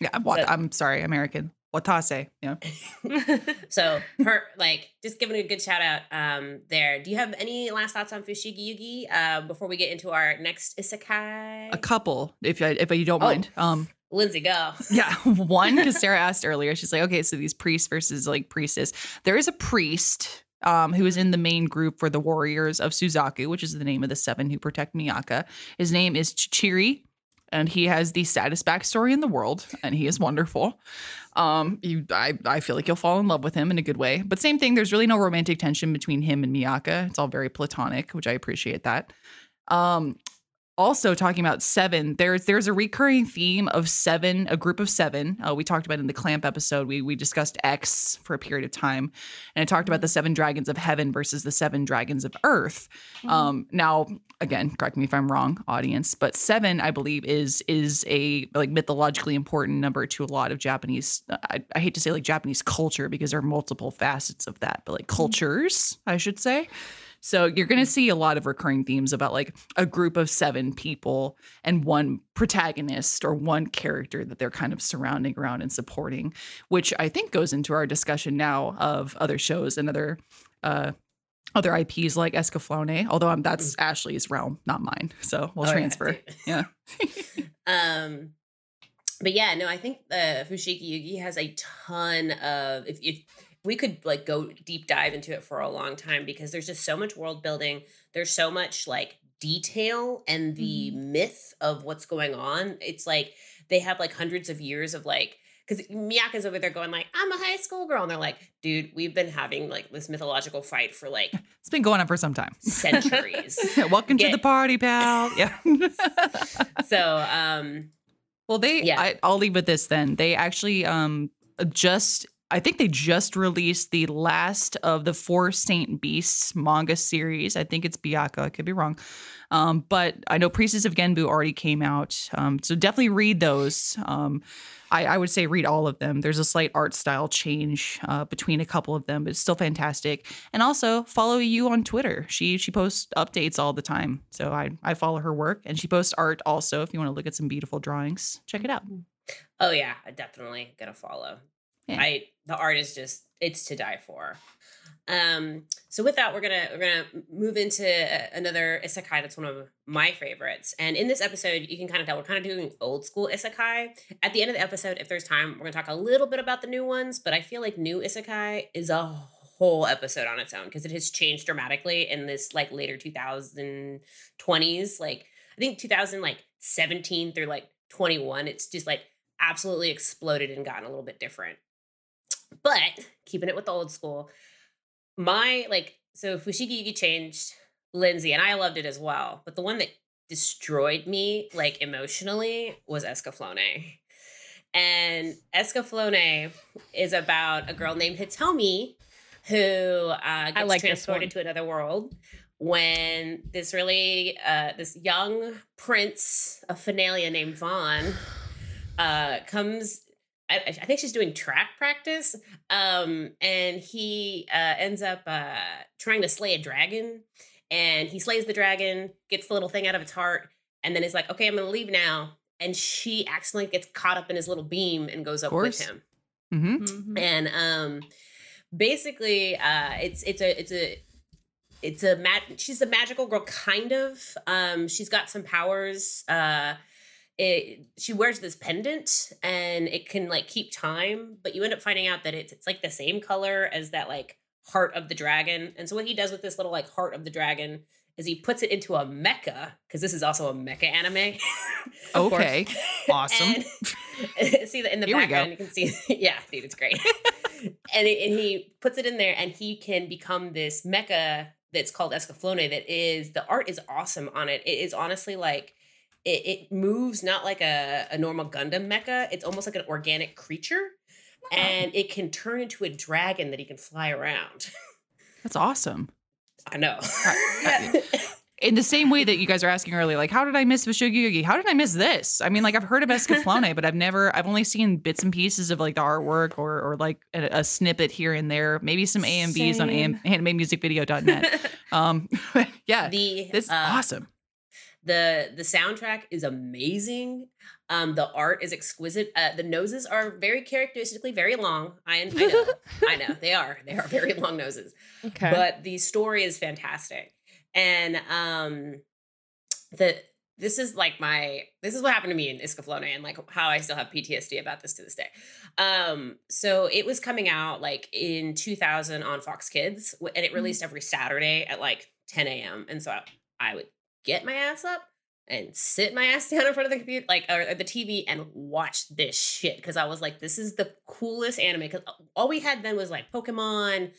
D: Yeah, what,
B: So-
D: I'm sorry, American. Watase. Yeah. [LAUGHS]
B: So her like just giving a good shout out um there. Do you have any last thoughts on Fushigi Yugi uh, before we get into our next isekai?
D: A couple, if I, if you don't
B: Oh.
D: mind. Um,
B: Lindsay, go.
D: Yeah, [LAUGHS] [LAUGHS] one because Sarah asked earlier. She's like, okay, so these priests versus like priestess. There is a priest um, who is in the main group for the warriors of Suzaku, which is the name of the seven who protect Miaka. His name is Chichiri, and he has the saddest backstory in the world, and he is wonderful. Um, you, I, I feel like you'll fall in love with him in a good way. But same thing, there's really no romantic tension between him and Miaka. It's all very platonic, which I appreciate that. Um, also talking about seven there's there's a recurring theme of seven a group of seven. Uh, we talked about in the clamp episode we we discussed x for a period of time and i talked about the seven dragons of heaven versus the seven dragons of earth. Um now again correct me if i'm wrong audience but seven i believe is is a like mythologically important number to a lot of japanese i, I hate to say like japanese culture because there are multiple facets of that but like cultures i should say so you're going to see a lot of recurring themes about like a group of seven people and one protagonist or one character that they're kind of surrounding around and supporting, which I think goes into our discussion now of other shows and other uh other IPs like Escaflowne, although I'm, that's Ashley's realm, not mine. So we'll
B: Oh,
D: transfer. [LAUGHS] Yeah.
B: Um, but yeah, no, I think the Fushigi Yugi has a ton of if if we could like go deep dive into it for a long time because there's just so much world building. There's so much like detail and the myth of what's going on. It's like they have like hundreds of years of like because Miaka's over there going like, I'm a high school girl. And they're like, dude, we've been having like this mythological fight for like [LAUGHS]
D: It's been going on for some time.
B: centuries. [LAUGHS]
D: Welcome to the party, pal. Yeah. [LAUGHS]
B: so um
D: Well, they
B: Yeah.
D: I, I'll leave with this then. They actually um just I think they just released the last of the four Saint Beasts manga series. I think it's Byakuya. I could be wrong. Um, but I know Priestess of Genbu already came out. Um, so definitely read those. Um, I, I would say read all of them. There's a slight art style change uh, between a couple of them, but it's still fantastic. And also follow Yu on Twitter. She she posts updates all the time. So I I follow her work and she posts art also. If you want to look at some beautiful drawings, check it out.
B: Oh yeah, I definitely gonna follow.
D: Yeah.
B: I the art is just it's to die for. Um, so with that, we're gonna we're gonna move into another isekai that's one of my favorites. And in this episode, you can kind of tell we're kind of doing old school isekai. At the end of the episode, if there's time, we're gonna talk a little bit about the new ones. But I feel like new isekai is a whole episode on its own because it has changed dramatically in this like later 2020s. Like I think 2000 like 17 through like 21, it's just like absolutely exploded and gotten a little bit different. But keeping it with the old school, my like so Fushigi Yugi changed Lindsay, and I loved it as well. But the one that destroyed me, like emotionally, was Escaflowne. And Escaflowne is about a girl named Hitomi who uh, gets
E: like
B: transported to another world when this really uh, this young prince of Fanelia named Van uh, comes. I, I think she's doing track practice, um, and he uh, ends up uh, trying to slay a dragon. And he slays the dragon, gets the little thing out of its heart, and then he's like, "Okay, I'm gonna leave now." And she accidentally gets caught up in his little beam and goes up with
D: course.
B: him
D: hmm
C: Mhm.
B: and um basically uh it's it's a it's a it's a mag- she's a magical girl kind of um she's got some powers uh it, she wears this pendant and it can like keep time but you end up finding out that it's it's like the same color as that like heart of the dragon and so what he does with this little like heart of the dragon is he puts it into a mecha because this is also a mecha anime [LAUGHS]
E: course.
D: Okay. Awesome.
B: And- [LAUGHS] see that in the
D: Here
B: background, you can see. [LAUGHS] Yeah, dude, it's great. and, it, and he puts it in there, and he can become this mecha that's called Escaflowne. That is the art is awesome on it. It is honestly like it, it moves not like a, a normal Gundam mecha. It's almost like an organic creature, and it can turn into a dragon that he can fly around. [LAUGHS]
D: That's awesome.
B: I know.
C: Yeah. [LAUGHS]
D: In the same way that you guys are asking earlier, like, how did I miss Fushigi Yugi? How did I miss this? I mean, like, I've heard of Escaflowne, but I've never, I've only seen bits and pieces of like the artwork or, or like a, a snippet here and there, maybe some AMVs on AM, animemusicvideo.net. [LAUGHS] Um, yeah,
B: the
D: this is
B: uh,
D: awesome.
B: The the soundtrack is amazing um the art is exquisite uh the noses are very characteristically very long i, I know i know [LAUGHS] they are they are very long noses
E: Okay.
B: but the story is fantastic and um the this is like my this is what happened to me in Escaflowne and like how I still have PTSD about this to this day. Um so it was coming out like in 2000 on Fox Kids and it released every Saturday at like 10 a.m. And so I, I would get my ass up and sit my ass [LAUGHS] down in front of the computer like or, or the TV and watch this shit because I was like this is the coolest anime because all we had then was like Pokemon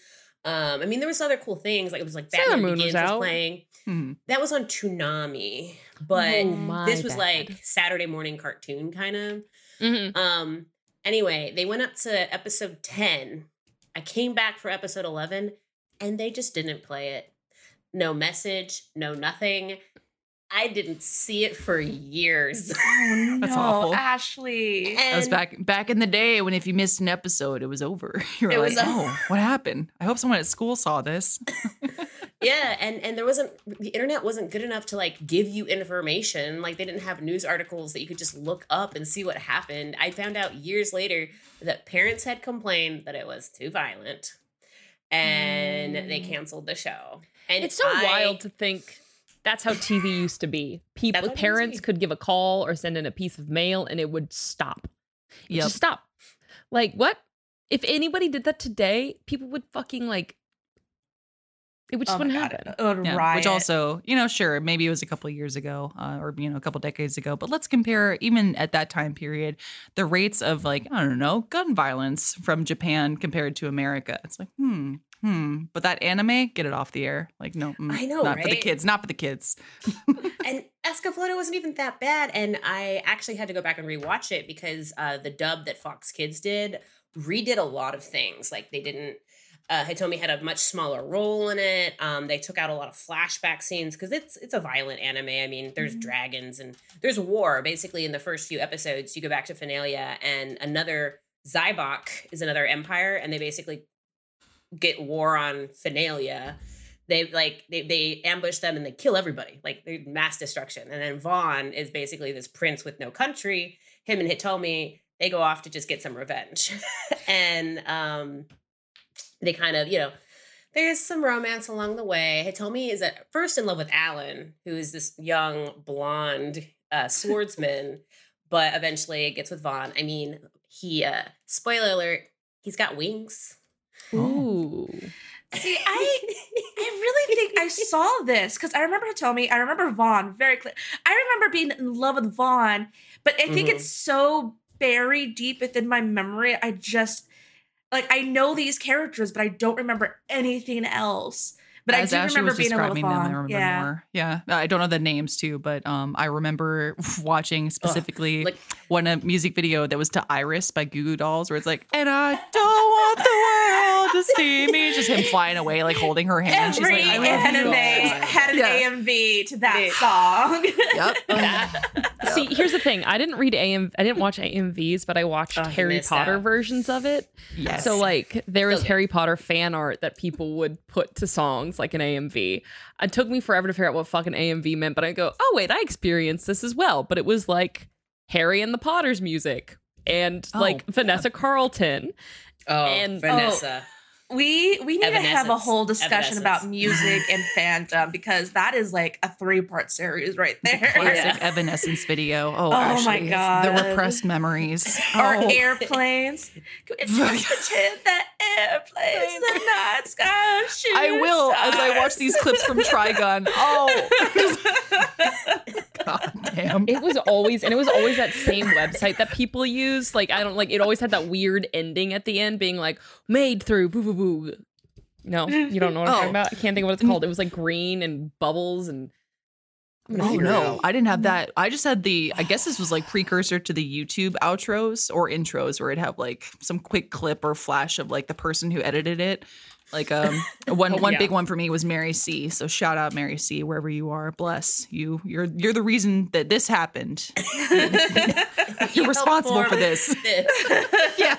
B: um, I mean, there was other cool things like it was like
E: Sailor
B: Batman
E: Moon was
B: Begins was,
E: out.
B: playing.
D: Mhm.
B: That was on Toonami, but
E: Oh,
B: this was
E: bad.
B: like Saturday morning cartoon kind of.
E: Mhm.
B: Um. Anyway, they went up to episode ten. I came back for episode eleven, and they just didn't play it. No message, no nothing. I didn't see it for years. [LAUGHS]
C: Oh no,
D: That's awful.
C: Ashley.
B: and
D: That was back back in the day when if you missed an episode, it was over. [LAUGHS] You were
B: It
D: like,
B: was,
D: oh, what happened? I hope someone at school saw this. [LAUGHS]
B: yeah and and there wasn't the internet wasn't good enough to like give you information like they didn't have news articles that you could just look up and see what happened i found out years later that parents had complained that it was too violent and they
E: Mm.
B: canceled the show and
E: It's so
B: I-
E: wild to think that's how TV used to be. People,
B: That's how it used to
E: parents could give a call or send in a piece of mail, and it would stop. It
D: Yep.
E: Just stop. Like what? If anybody did that today, people would fucking like. It would just
C: Oh
E: wouldn't
C: God,
E: happen.
C: It would
D: Yeah,
C: riot.
D: which also, you know, sure, maybe it was a couple of years ago uh, or, you know, a couple decades ago, but let's compare, even at that time period, the rates of like, I don't know, gun violence from Japan compared to America. It's like, hmm, hmm. But that anime, get it off the air. Like, no, mm,
B: I know,
D: not for the kids, not for the kids. [LAUGHS]
B: and Escaflowne wasn't even that bad. And I actually had to go back and rewatch it because uh, the dub that Fox Kids did redid a lot of things. Like they didn't. Uh, Hitomi had a much smaller role in it. Um, they took out a lot of flashback scenes because it's it's a violent anime. I mean, there's
C: Mhm.
B: dragons and there's war. Basically, in the first few episodes, you go back to Fanelia and another Zaibach is another empire, and they basically get war on Fanelia they like they, they ambush them and they kill everybody like mass destruction and then van is basically this prince with no country him and hitomi they go off to just get some revenge [LAUGHS] and um they kind of you know there's some romance along the way hitomi is at first in love with alan who is this young blonde uh, [LAUGHS] swordsman but eventually it gets with van i mean he uh spoiler alert he's got wings
D: Oh.
E: Ooh.
C: See, I I really think I saw this because I remember Hitomi, I remember Van very clear. I remember being in love with Van, but I think
B: Mhm.
C: it's so buried deep within my memory. I just like I know these characters, but I don't remember anything else. But
D: As
C: I do
D: Ashley
C: remember
D: was
C: being a little
D: them, I remember
C: Yeah.
D: more. Yeah, I don't know the names too, but um, I remember [LAUGHS] watching specifically
B: like-
D: one a music video that was to Iris by Goo Goo Dolls, where it's like, "And I don't want the world to see me," just him flying away, like holding her hand. She's
C: Every
D: like, "I love you."
C: anime had an
D: Yeah.
C: AMV to that
B: Did.
C: song.
D: Yep.
E: That- [LAUGHS] um, [LAUGHS] See, here's the thing. I didn't read AM. I didn't watch AMVs, but I watched
B: Oh,
E: Harry Potter
B: out.
E: versions of it.
D: Yes.
E: So like there was
B: So.
E: Harry Potter fan art that people would put to songs like an AMV. It took me forever to figure out what fucking AMV meant, but I go, oh wait, I experienced this as well. But it was like Harry and the Potters music and
D: Oh,
E: like Vanessa Carlton.
B: Oh,
E: And- oh,
B: Vanessa.
C: We we need to have a whole discussion about music and [LAUGHS] fandom because that is like a three part series right there.
D: Classic [LAUGHS] Evanescence video. Oh,
C: Oh my God.
D: the repressed memories. [LAUGHS]
C: Or
D: Oh.
C: airplanes. Just pretend that airplanes in the night sky. are
D: I will as I watch these clips from Trigun. Oh, God damn.
E: It was always and it was always that same website that people use. Like I don't like it always had that weird ending at the end being like made through boo boo boo. No, [LAUGHS] you don't know what I'm
D: Oh.
E: talking about. I can't think of what it's called. It was like green and bubbles and I'm gonna
D: Oh no. I didn't have that. I just had the. I guess this was like [SIGHS] precursor to the YouTube outros or intros, where it'd have like some quick clip or flash of like the person who edited it. Like um, [LAUGHS] one
B: Oh,
D: one
B: yeah.
D: big one for me was Mary C. So shout out Mary C. Wherever you are, bless you. You're you're the reason that this happened. [LAUGHS] You're responsible for this. yeah.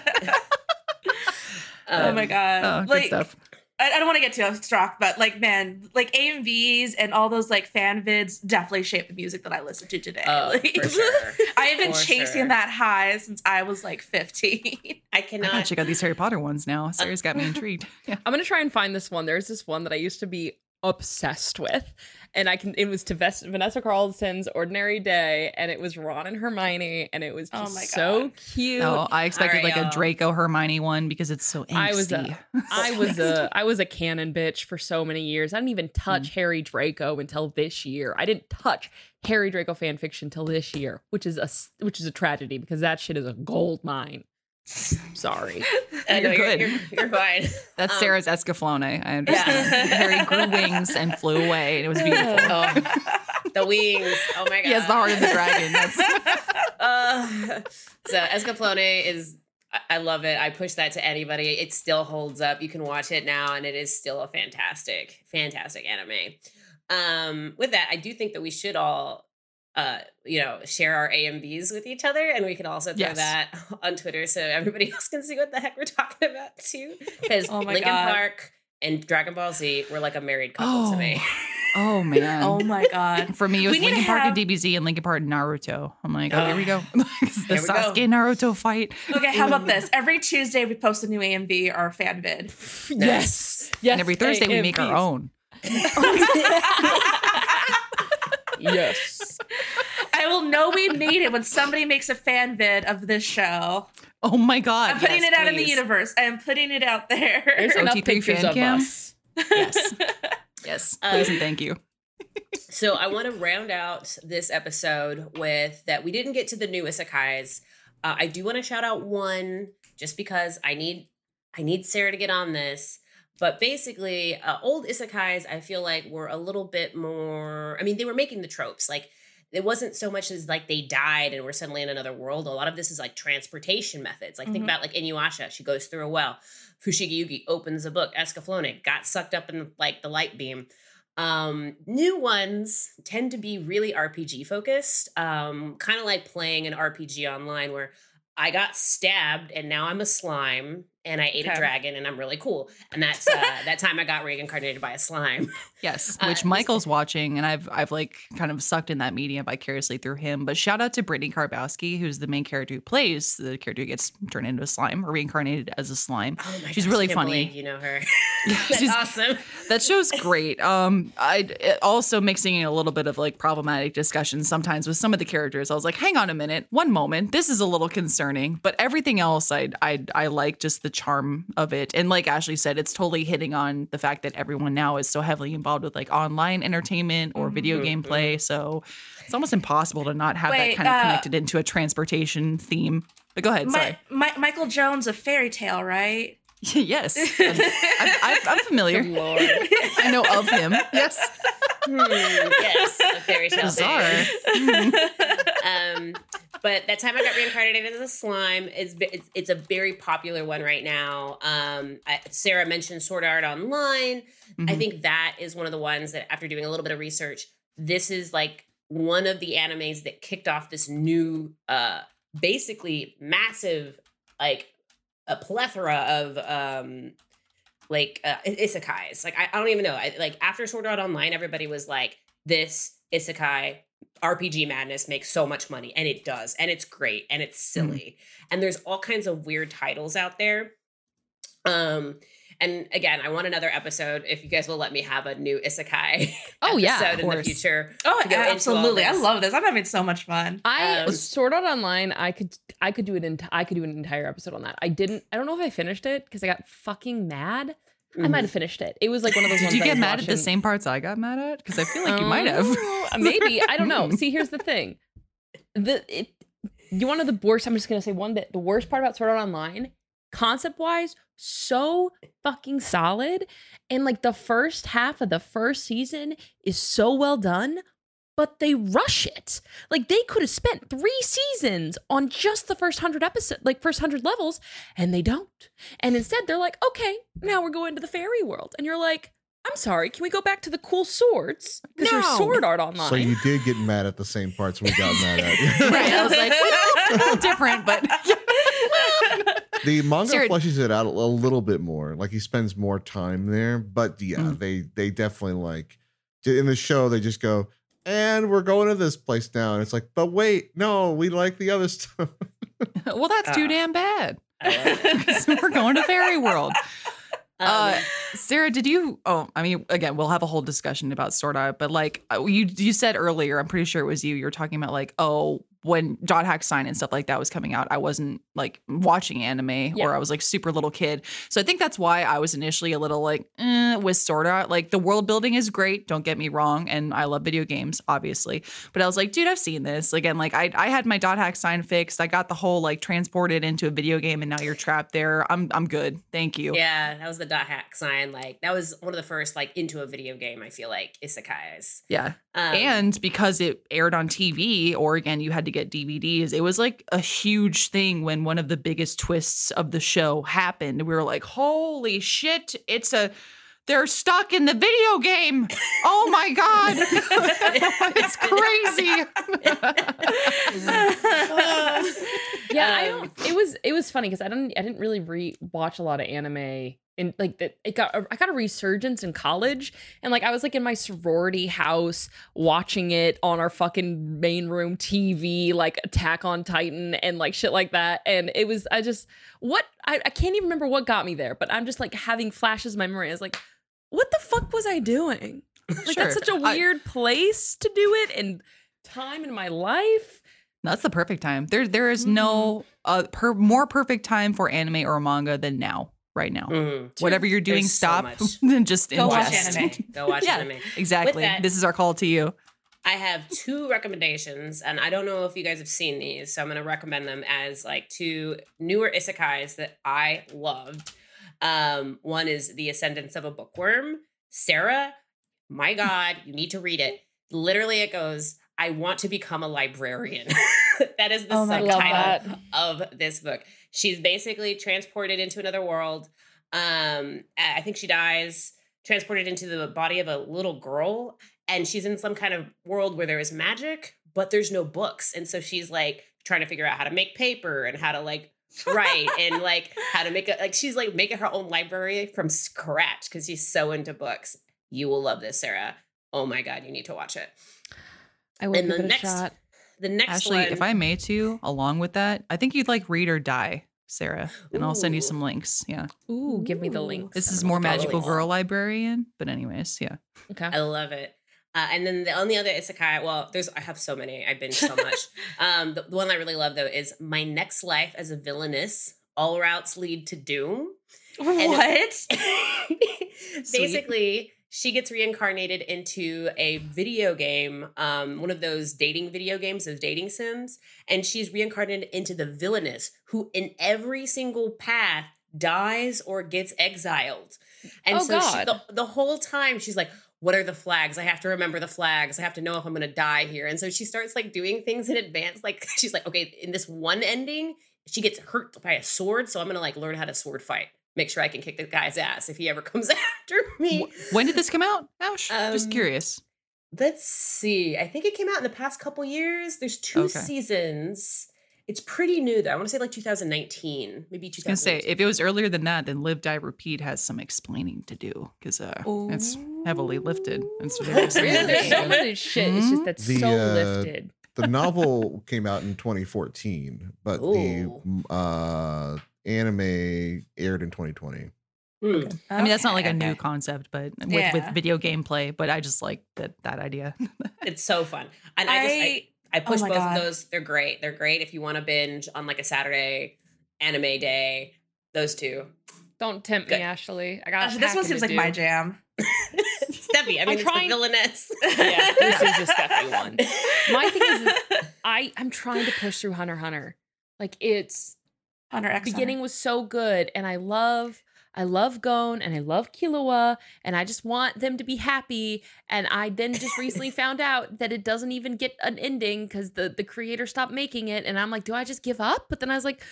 C: Oh my um, god!
D: Oh, good
C: like,
D: stuff.
C: I, I don't want to get too off but like, man, like AMVs and all those like fan vids definitely shaped the music that I listen to today.
B: Oh, [LAUGHS]
C: Like,
B: for sure. [LAUGHS]
C: I have been
B: For
C: chasing
B: sure.
C: that high since I was like 15. [LAUGHS]
B: I
D: I gotta
B: cannot.
D: check out these Harry Potter ones now. Sarah's got me intrigued. Yeah.
E: I'm gonna try and find this one. There's this one that I used to be obsessed with, and I can. It was to Ves- Vanessa Carlton's "Ordinary Day," and it was Ron and Hermione, and it was
C: Oh
E: just
C: my
E: so cute.
D: No, I expected
B: right,
D: like a
B: y'all.
D: Draco Hermione one because it's so angsty.
E: I was a, I was a, I was a canon bitch for so many years. I didn't even touch mm. Harry Draco until this year. I didn't touch Harry Draco fan fiction till this year, which is a which is a tragedy because that shit is a gold mine. Sorry.
B: I [LAUGHS] know
D: You're
B: you're,
D: good.
B: you're, you're fine. [LAUGHS]
D: That's
B: Um,
D: Sarah's Escaflowne. I understand.
B: Yeah. [LAUGHS]
D: Harry grew wings and flew away, and it was beautiful.
B: Oh, the wings. Oh my god.
D: He has the heart of the dragon. That's
B: uh, so Escaflowne is I- I love it. I push that to anybody. It still holds up. You can watch it now and it is still a fantastic, fantastic anime. Um, with that, I do think that we should all uh, you know, share our AMVs with each other and we can also throw
D: Yes.
B: that [LAUGHS] on Twitter so everybody [LAUGHS] else can see what the heck we're talking about too. [LAUGHS] Because
C: Oh my
B: Linkin
C: God.
B: Park and Dragon Ball Z were like a married couple to me.
D: oh man.
C: oh my god.
D: For me, it was
C: We need
D: Park
C: have-
D: and DBZ and Linkin Park and Naruto. I'm like, oh, here we go. The
B: Here we go.
D: Sasuke Naruto fight.
C: Okay, how about this? Every Tuesday we post a new AMV or fan vid.
E: Yes. Yes.
D: And every Thursday we make our own.
E: Yes.
C: I will know we made it when somebody makes a fan vid of this show.
D: Oh my god.
C: I'm putting
D: yes,
C: it out in the universe. I am putting it out there.
E: There's enough
D: OT3
E: pictures
D: fan
E: of
D: cam?
E: us.
D: Yes. [LAUGHS] Yes.
B: Um,
D: Please and thank you.
B: So I want to round out this episode with that we didn't get to the new isekais. Uh, I do want to shout out one just because I need I need Sarah to get on this. But basically, uh, old isekais I feel like were a little bit more. I mean, they were making the tropes like. It wasn't so much as like they died and we're suddenly in another world. A lot of this is like transportation methods. Like think
C: Mhm.
B: about like Inuyasha. She goes through a well. Fushigi Yugi opens a book. Escaflowne got sucked up in like the light beam. Um, new ones tend to be really RPG focused, um, kind of like playing an RPG online where I got stabbed and now I'm a slime and I ate a dragon and I'm really cool. And that's uh, that time I got reincarnated by a slime. [LAUGHS]
D: Yes,
B: Uh,
D: which
B: this-
D: Michael's watching, and I've I've like kind of sucked in that media vicariously through him. But shout out to Brittney Karbowski, who's the main character who plays the character who gets turned into a slime or reincarnated as a slime.
B: Oh my
D: She's
B: gosh,
D: really funny.
B: You know her. [LAUGHS] [LAUGHS] That's
D: she's-
B: awesome.
D: That show's great. Um, I also mixing in a little bit of like problematic discussion sometimes with some of the characters. I was like, hang on a minute, one moment, this is a little concerning, but everything else, I I I like just the charm of it. And like Ashley said, it's totally hitting on the fact that everyone now is so heavily involved with like online entertainment or video
B: Mhm.
D: gameplay. So it's almost impossible to not have
C: Wait,
D: that kind of
C: uh,
D: connected into a transportation theme. But go ahead, sorry.
C: My, my, Michael Jones of Fairy Tale, right? [LAUGHS]
D: yes, [LAUGHS] I'm, I'm, I'm familiar.
E: Lord.
D: I know of him. Yes,
B: Hmm, yes, a fairy tale.
D: bizarre.
B: thing. um, but that time I got reincarnated as a slime is it's, it's a very popular one right now. Um, I, Sarah mentioned Sword Art Online. I
D: Mhm.
B: think that is one of the ones that after doing a little bit of research, this is like one of the animes that kicked off this new, uh, basically massive, like a plethora of um like uh, isekais. Like I, I don't even know. I, like after Sword Art Online, everybody was like, "This isekai RPG madness makes so much money," and it does, and it's great, and it's silly, and there's all kinds of weird titles out there. Um, and again, I want another episode if you guys will let me have a new isekai. [LAUGHS]
E: Oh, yeah,
B: episode
E: of
B: in the future.
C: Oh,
B: to go
C: absolutely! I love this. I'm having so much fun.
E: I
B: Um,
E: Sword Art Online. I could I could do it. In, I could do an entire episode on that. I didn't. I don't know if I finished it because I got fucking mad. I might have mm. finished it. It was like one of those.
D: Did you get mad at the same parts I got mad at? Because I feel like you might have.
E: Oh, uh, Maybe I don't know. [LAUGHS] See, here's the thing. The it. You want to the worst? I'm just gonna say one bit. The worst part about Sword Art Online, concept wise, so fucking solid, and like the first half of the first season is so well done. But they rush it. Like they could have spent three seasons on just the first hundred episode, like first hundred levels, and they don't. And instead, they're like, "Okay, now we're going to the fairy world," and you're like, I'm sorry, can we go back to the cool swords? Because you're
D: No.
E: sword art online.
F: So you did get mad at the same parts we got mad at. [LAUGHS]
D: Right. I was like, well, a little different, but [LAUGHS]
F: the manga
D: Sarah-
F: fleshes it out a, a little bit more. Like he spends more time there. But yeah,
D: Mm.
F: they they definitely like in the show they just go and we're going to this place now. And it's like, but wait, no, we like the other [LAUGHS] stuff. [LAUGHS]
D: well, that's too
B: Ah.
D: damn bad.
B: I love it. [LAUGHS]
D: 'Cause we're going to fairy world.
B: Um,
D: Uh, Sarah, did you? Oh, I mean, again, we'll have a whole discussion about Sword Art, but like uh, you, you said earlier, I'm pretty sure it was you. You were talking about like, oh, when Dot Hack Sign and stuff like that was coming out, I wasn't like watching anime,
E: Yeah.
D: or I was like super little kid. So I think that's why I was initially a little like eh, with Sword Art. Like the world building is great, don't get me wrong, and I love video games, obviously. But I was like, dude, I've seen this. Again, like I, I had my Dot Hack Sign fixed. I got the whole like transported into a video game, and now you're trapped there. I'm, I'm good. Thank you.
B: Yeah, that was the dot hack sign. Like that was one of the first like into a video game. I feel like isekais.
D: Yeah.
B: Um,
D: and because it aired on TV, or again, you had to get DVDs, it was like a huge thing when one of the biggest twists of the show happened. We were like, holy shit, it's a. They're stuck in the video game. Oh my God. [LAUGHS] it's [LAUGHS] crazy. [LAUGHS]
E: yeah, I
B: Um,
E: don't. It was it was funny because I didn't I didn't really re watch a lot of anime. And like that, it got I got a resurgence in college, and like I was like in my sorority house watching it on our fucking main room TV, like Attack on Titan and like shit like that. And it was I just what I, I can't even remember what got me there, but I'm just like having flashes of my memory. I was like, what the fuck was I doing? [LAUGHS] Like
D: Sure.
E: that's such a weird place to do it and time in my life.
D: That's the perfect time. There, there is no uh, per, more perfect time for anime or manga than now, right now.
B: mhm.
D: Whatever you're doing,
B: There's so
D: stop
B: much. [LAUGHS]
D: and just
C: Go watch anime.
B: Go watch [LAUGHS]
D: Yeah.
B: anime.
D: Exactly.
B: that-
D: This is our call to you.
B: I have two recommendations, and I don't know if you guys have seen these, so I'm going to recommend them as like two newer isekais that I loved. Um, one is The Ascendance of a Bookworm. Sarah, my God, you need to read it. Literally, it goes, I want to become a librarian. [LAUGHS] that is the
C: Oh my
E: I love
B: subtitle of this book. She's basically transported into another world. Um, I I think she dies, transported into the body of a little girl, and she's in some kind of world where there is magic, but there's no books. And so she's like trying to figure out how to make paper and how to like write and [LAUGHS] like how to make it like she's like making her own library from scratch because she's so into books. You will love this, Sarah. Oh my god, you need to watch it.
E: I will
B: And
E: give
B: the
E: it a
B: next-
E: shot.
B: The next
D: Ashley,
B: one,
D: if I may too, along with that, I think you'd like Read or Die, Sarah, and I'll send you some links. Yeah,
E: Ooh, give me the links.
D: this is more magical girl librarian, but anyways, yeah.
E: Okay.
B: I love it. Uh, and then the only other isekai, well, there's I have so many. I binge so much. [LAUGHS] um, the, the one I really love though is My Next Life as a Villainess. All routes lead to doom.
C: What? [LAUGHS]
B: Basically, she gets reincarnated into a video game, um, one of those dating video games, those dating sims, and she's reincarnated into the villainess who, in every single path, dies or gets exiled. And
E: Oh,
B: so she, the, the whole time she's like, what are the flags? I have to remember the flags. I have to know if I'm going to die here. And so she starts like doing things in advance. Like [LAUGHS] she's like, okay, in this one ending, she gets hurt by a sword. So I'm going to like learn how to sword fight. Make sure I can kick the guy's ass if he ever [LAUGHS] comes after me.
D: When did this come out, Ash? Just
B: Um,
D: curious.
B: Let's see. I think it came out in the past couple years. There's two
D: Okay.
B: seasons. It's pretty new though. I want to say like 2019, maybe
D: I was gonna say if it was earlier than that, then Live Die Repeat has some explaining to do because uh, it's heavily lifted. It's very
E: there's so much shit. It's just that's
F: The,
E: so
F: uh,
E: lifted.
F: the novel [LAUGHS] came out in 2014, but the
B: Ooh.
F: mm, uh, anime aired in 2020.
B: Hmm.
D: I mean, that's not like a
C: Okay,
D: new
C: okay.
D: concept, but with,
C: Yeah.
D: with video gameplay. But I just like that that idea. [LAUGHS]
B: It's so fun. And I, just I, I push
C: oh
B: both
C: God.
B: of those. They're great. They're great if you want to binge on like a Saturday anime day. Those two.
E: Don't tempt
B: good.
E: me, Ashley. I got
C: Gosh, this one seems like my jam. [LAUGHS]
B: Steffi, I mean, it's
E: trying-
B: the villainess. [LAUGHS]
E: Yeah, this is a Steffi one. My thing is, I I'm trying to push through Hunter Hunter. Like it's
C: Hunter X
E: beginning was so good, and I love I love Gon and I love Killua, and I just want them to be happy. And I then just recently [LAUGHS] found out that it doesn't even get an ending because the the creator stopped making it, and I'm like, do I just give up? But then I was like.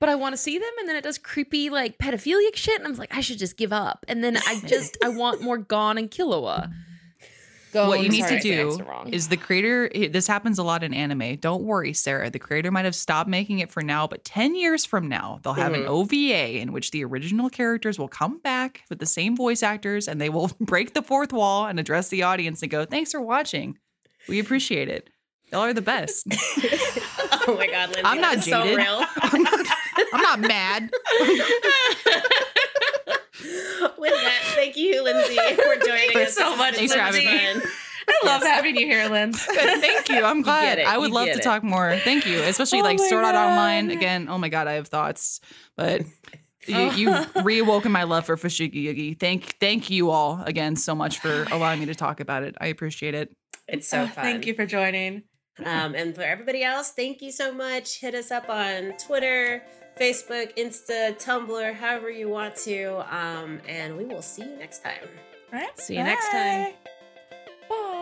E: But I want to see them, and then it does creepy like pedophilic shit, and I'm like, I should just give up. And then I just I want more Gon and Killua. Gon,
D: what you need
E: sorry,
D: to do is the creator. This happens a lot in anime. Don't worry, Sarah. The creator might have stopped making it for now, but ten years from now, they'll have an mm-hmm. OVA in which the original characters will come back with the same voice actors, and they will [LAUGHS] break the fourth wall and address the audience and go, "Thanks for watching. We appreciate it. Y'all are the best." [LAUGHS] [LAUGHS]
B: oh my god, Lindsay,
D: I'm not
B: that's so
D: jaded.
B: real.
D: I'm not, I'm not mad.
B: With that, thank you, Lindsay, for joining
C: Thanks
B: us.
C: so
B: This
C: much,
B: has been
D: Lindsay.
B: fun.
C: I love having you here, Linz. [LAUGHS]
D: Good, thank you. I'm glad.
B: it.
D: I would
B: You
D: love
B: get
D: to
B: it.
D: talk more. Thank you, especially
C: Oh
D: like
C: my
D: Sword Art Online again. Oh my god, I have thoughts, but you,
C: Oh.
D: you've [LAUGHS] reawoken my love for Fushigi Yugi. Thank, thank you all again so much for allowing me to talk about it. I appreciate it.
B: It's so
C: Oh,
B: fun.
C: Thank you for joining.
B: Um, and for everybody else, thank you so much. Hit us up on Twitter, Facebook, Insta, Tumblr, however you want to. Um, and we will see you next time.
C: All right.
E: See you bye. next time.
C: Bye.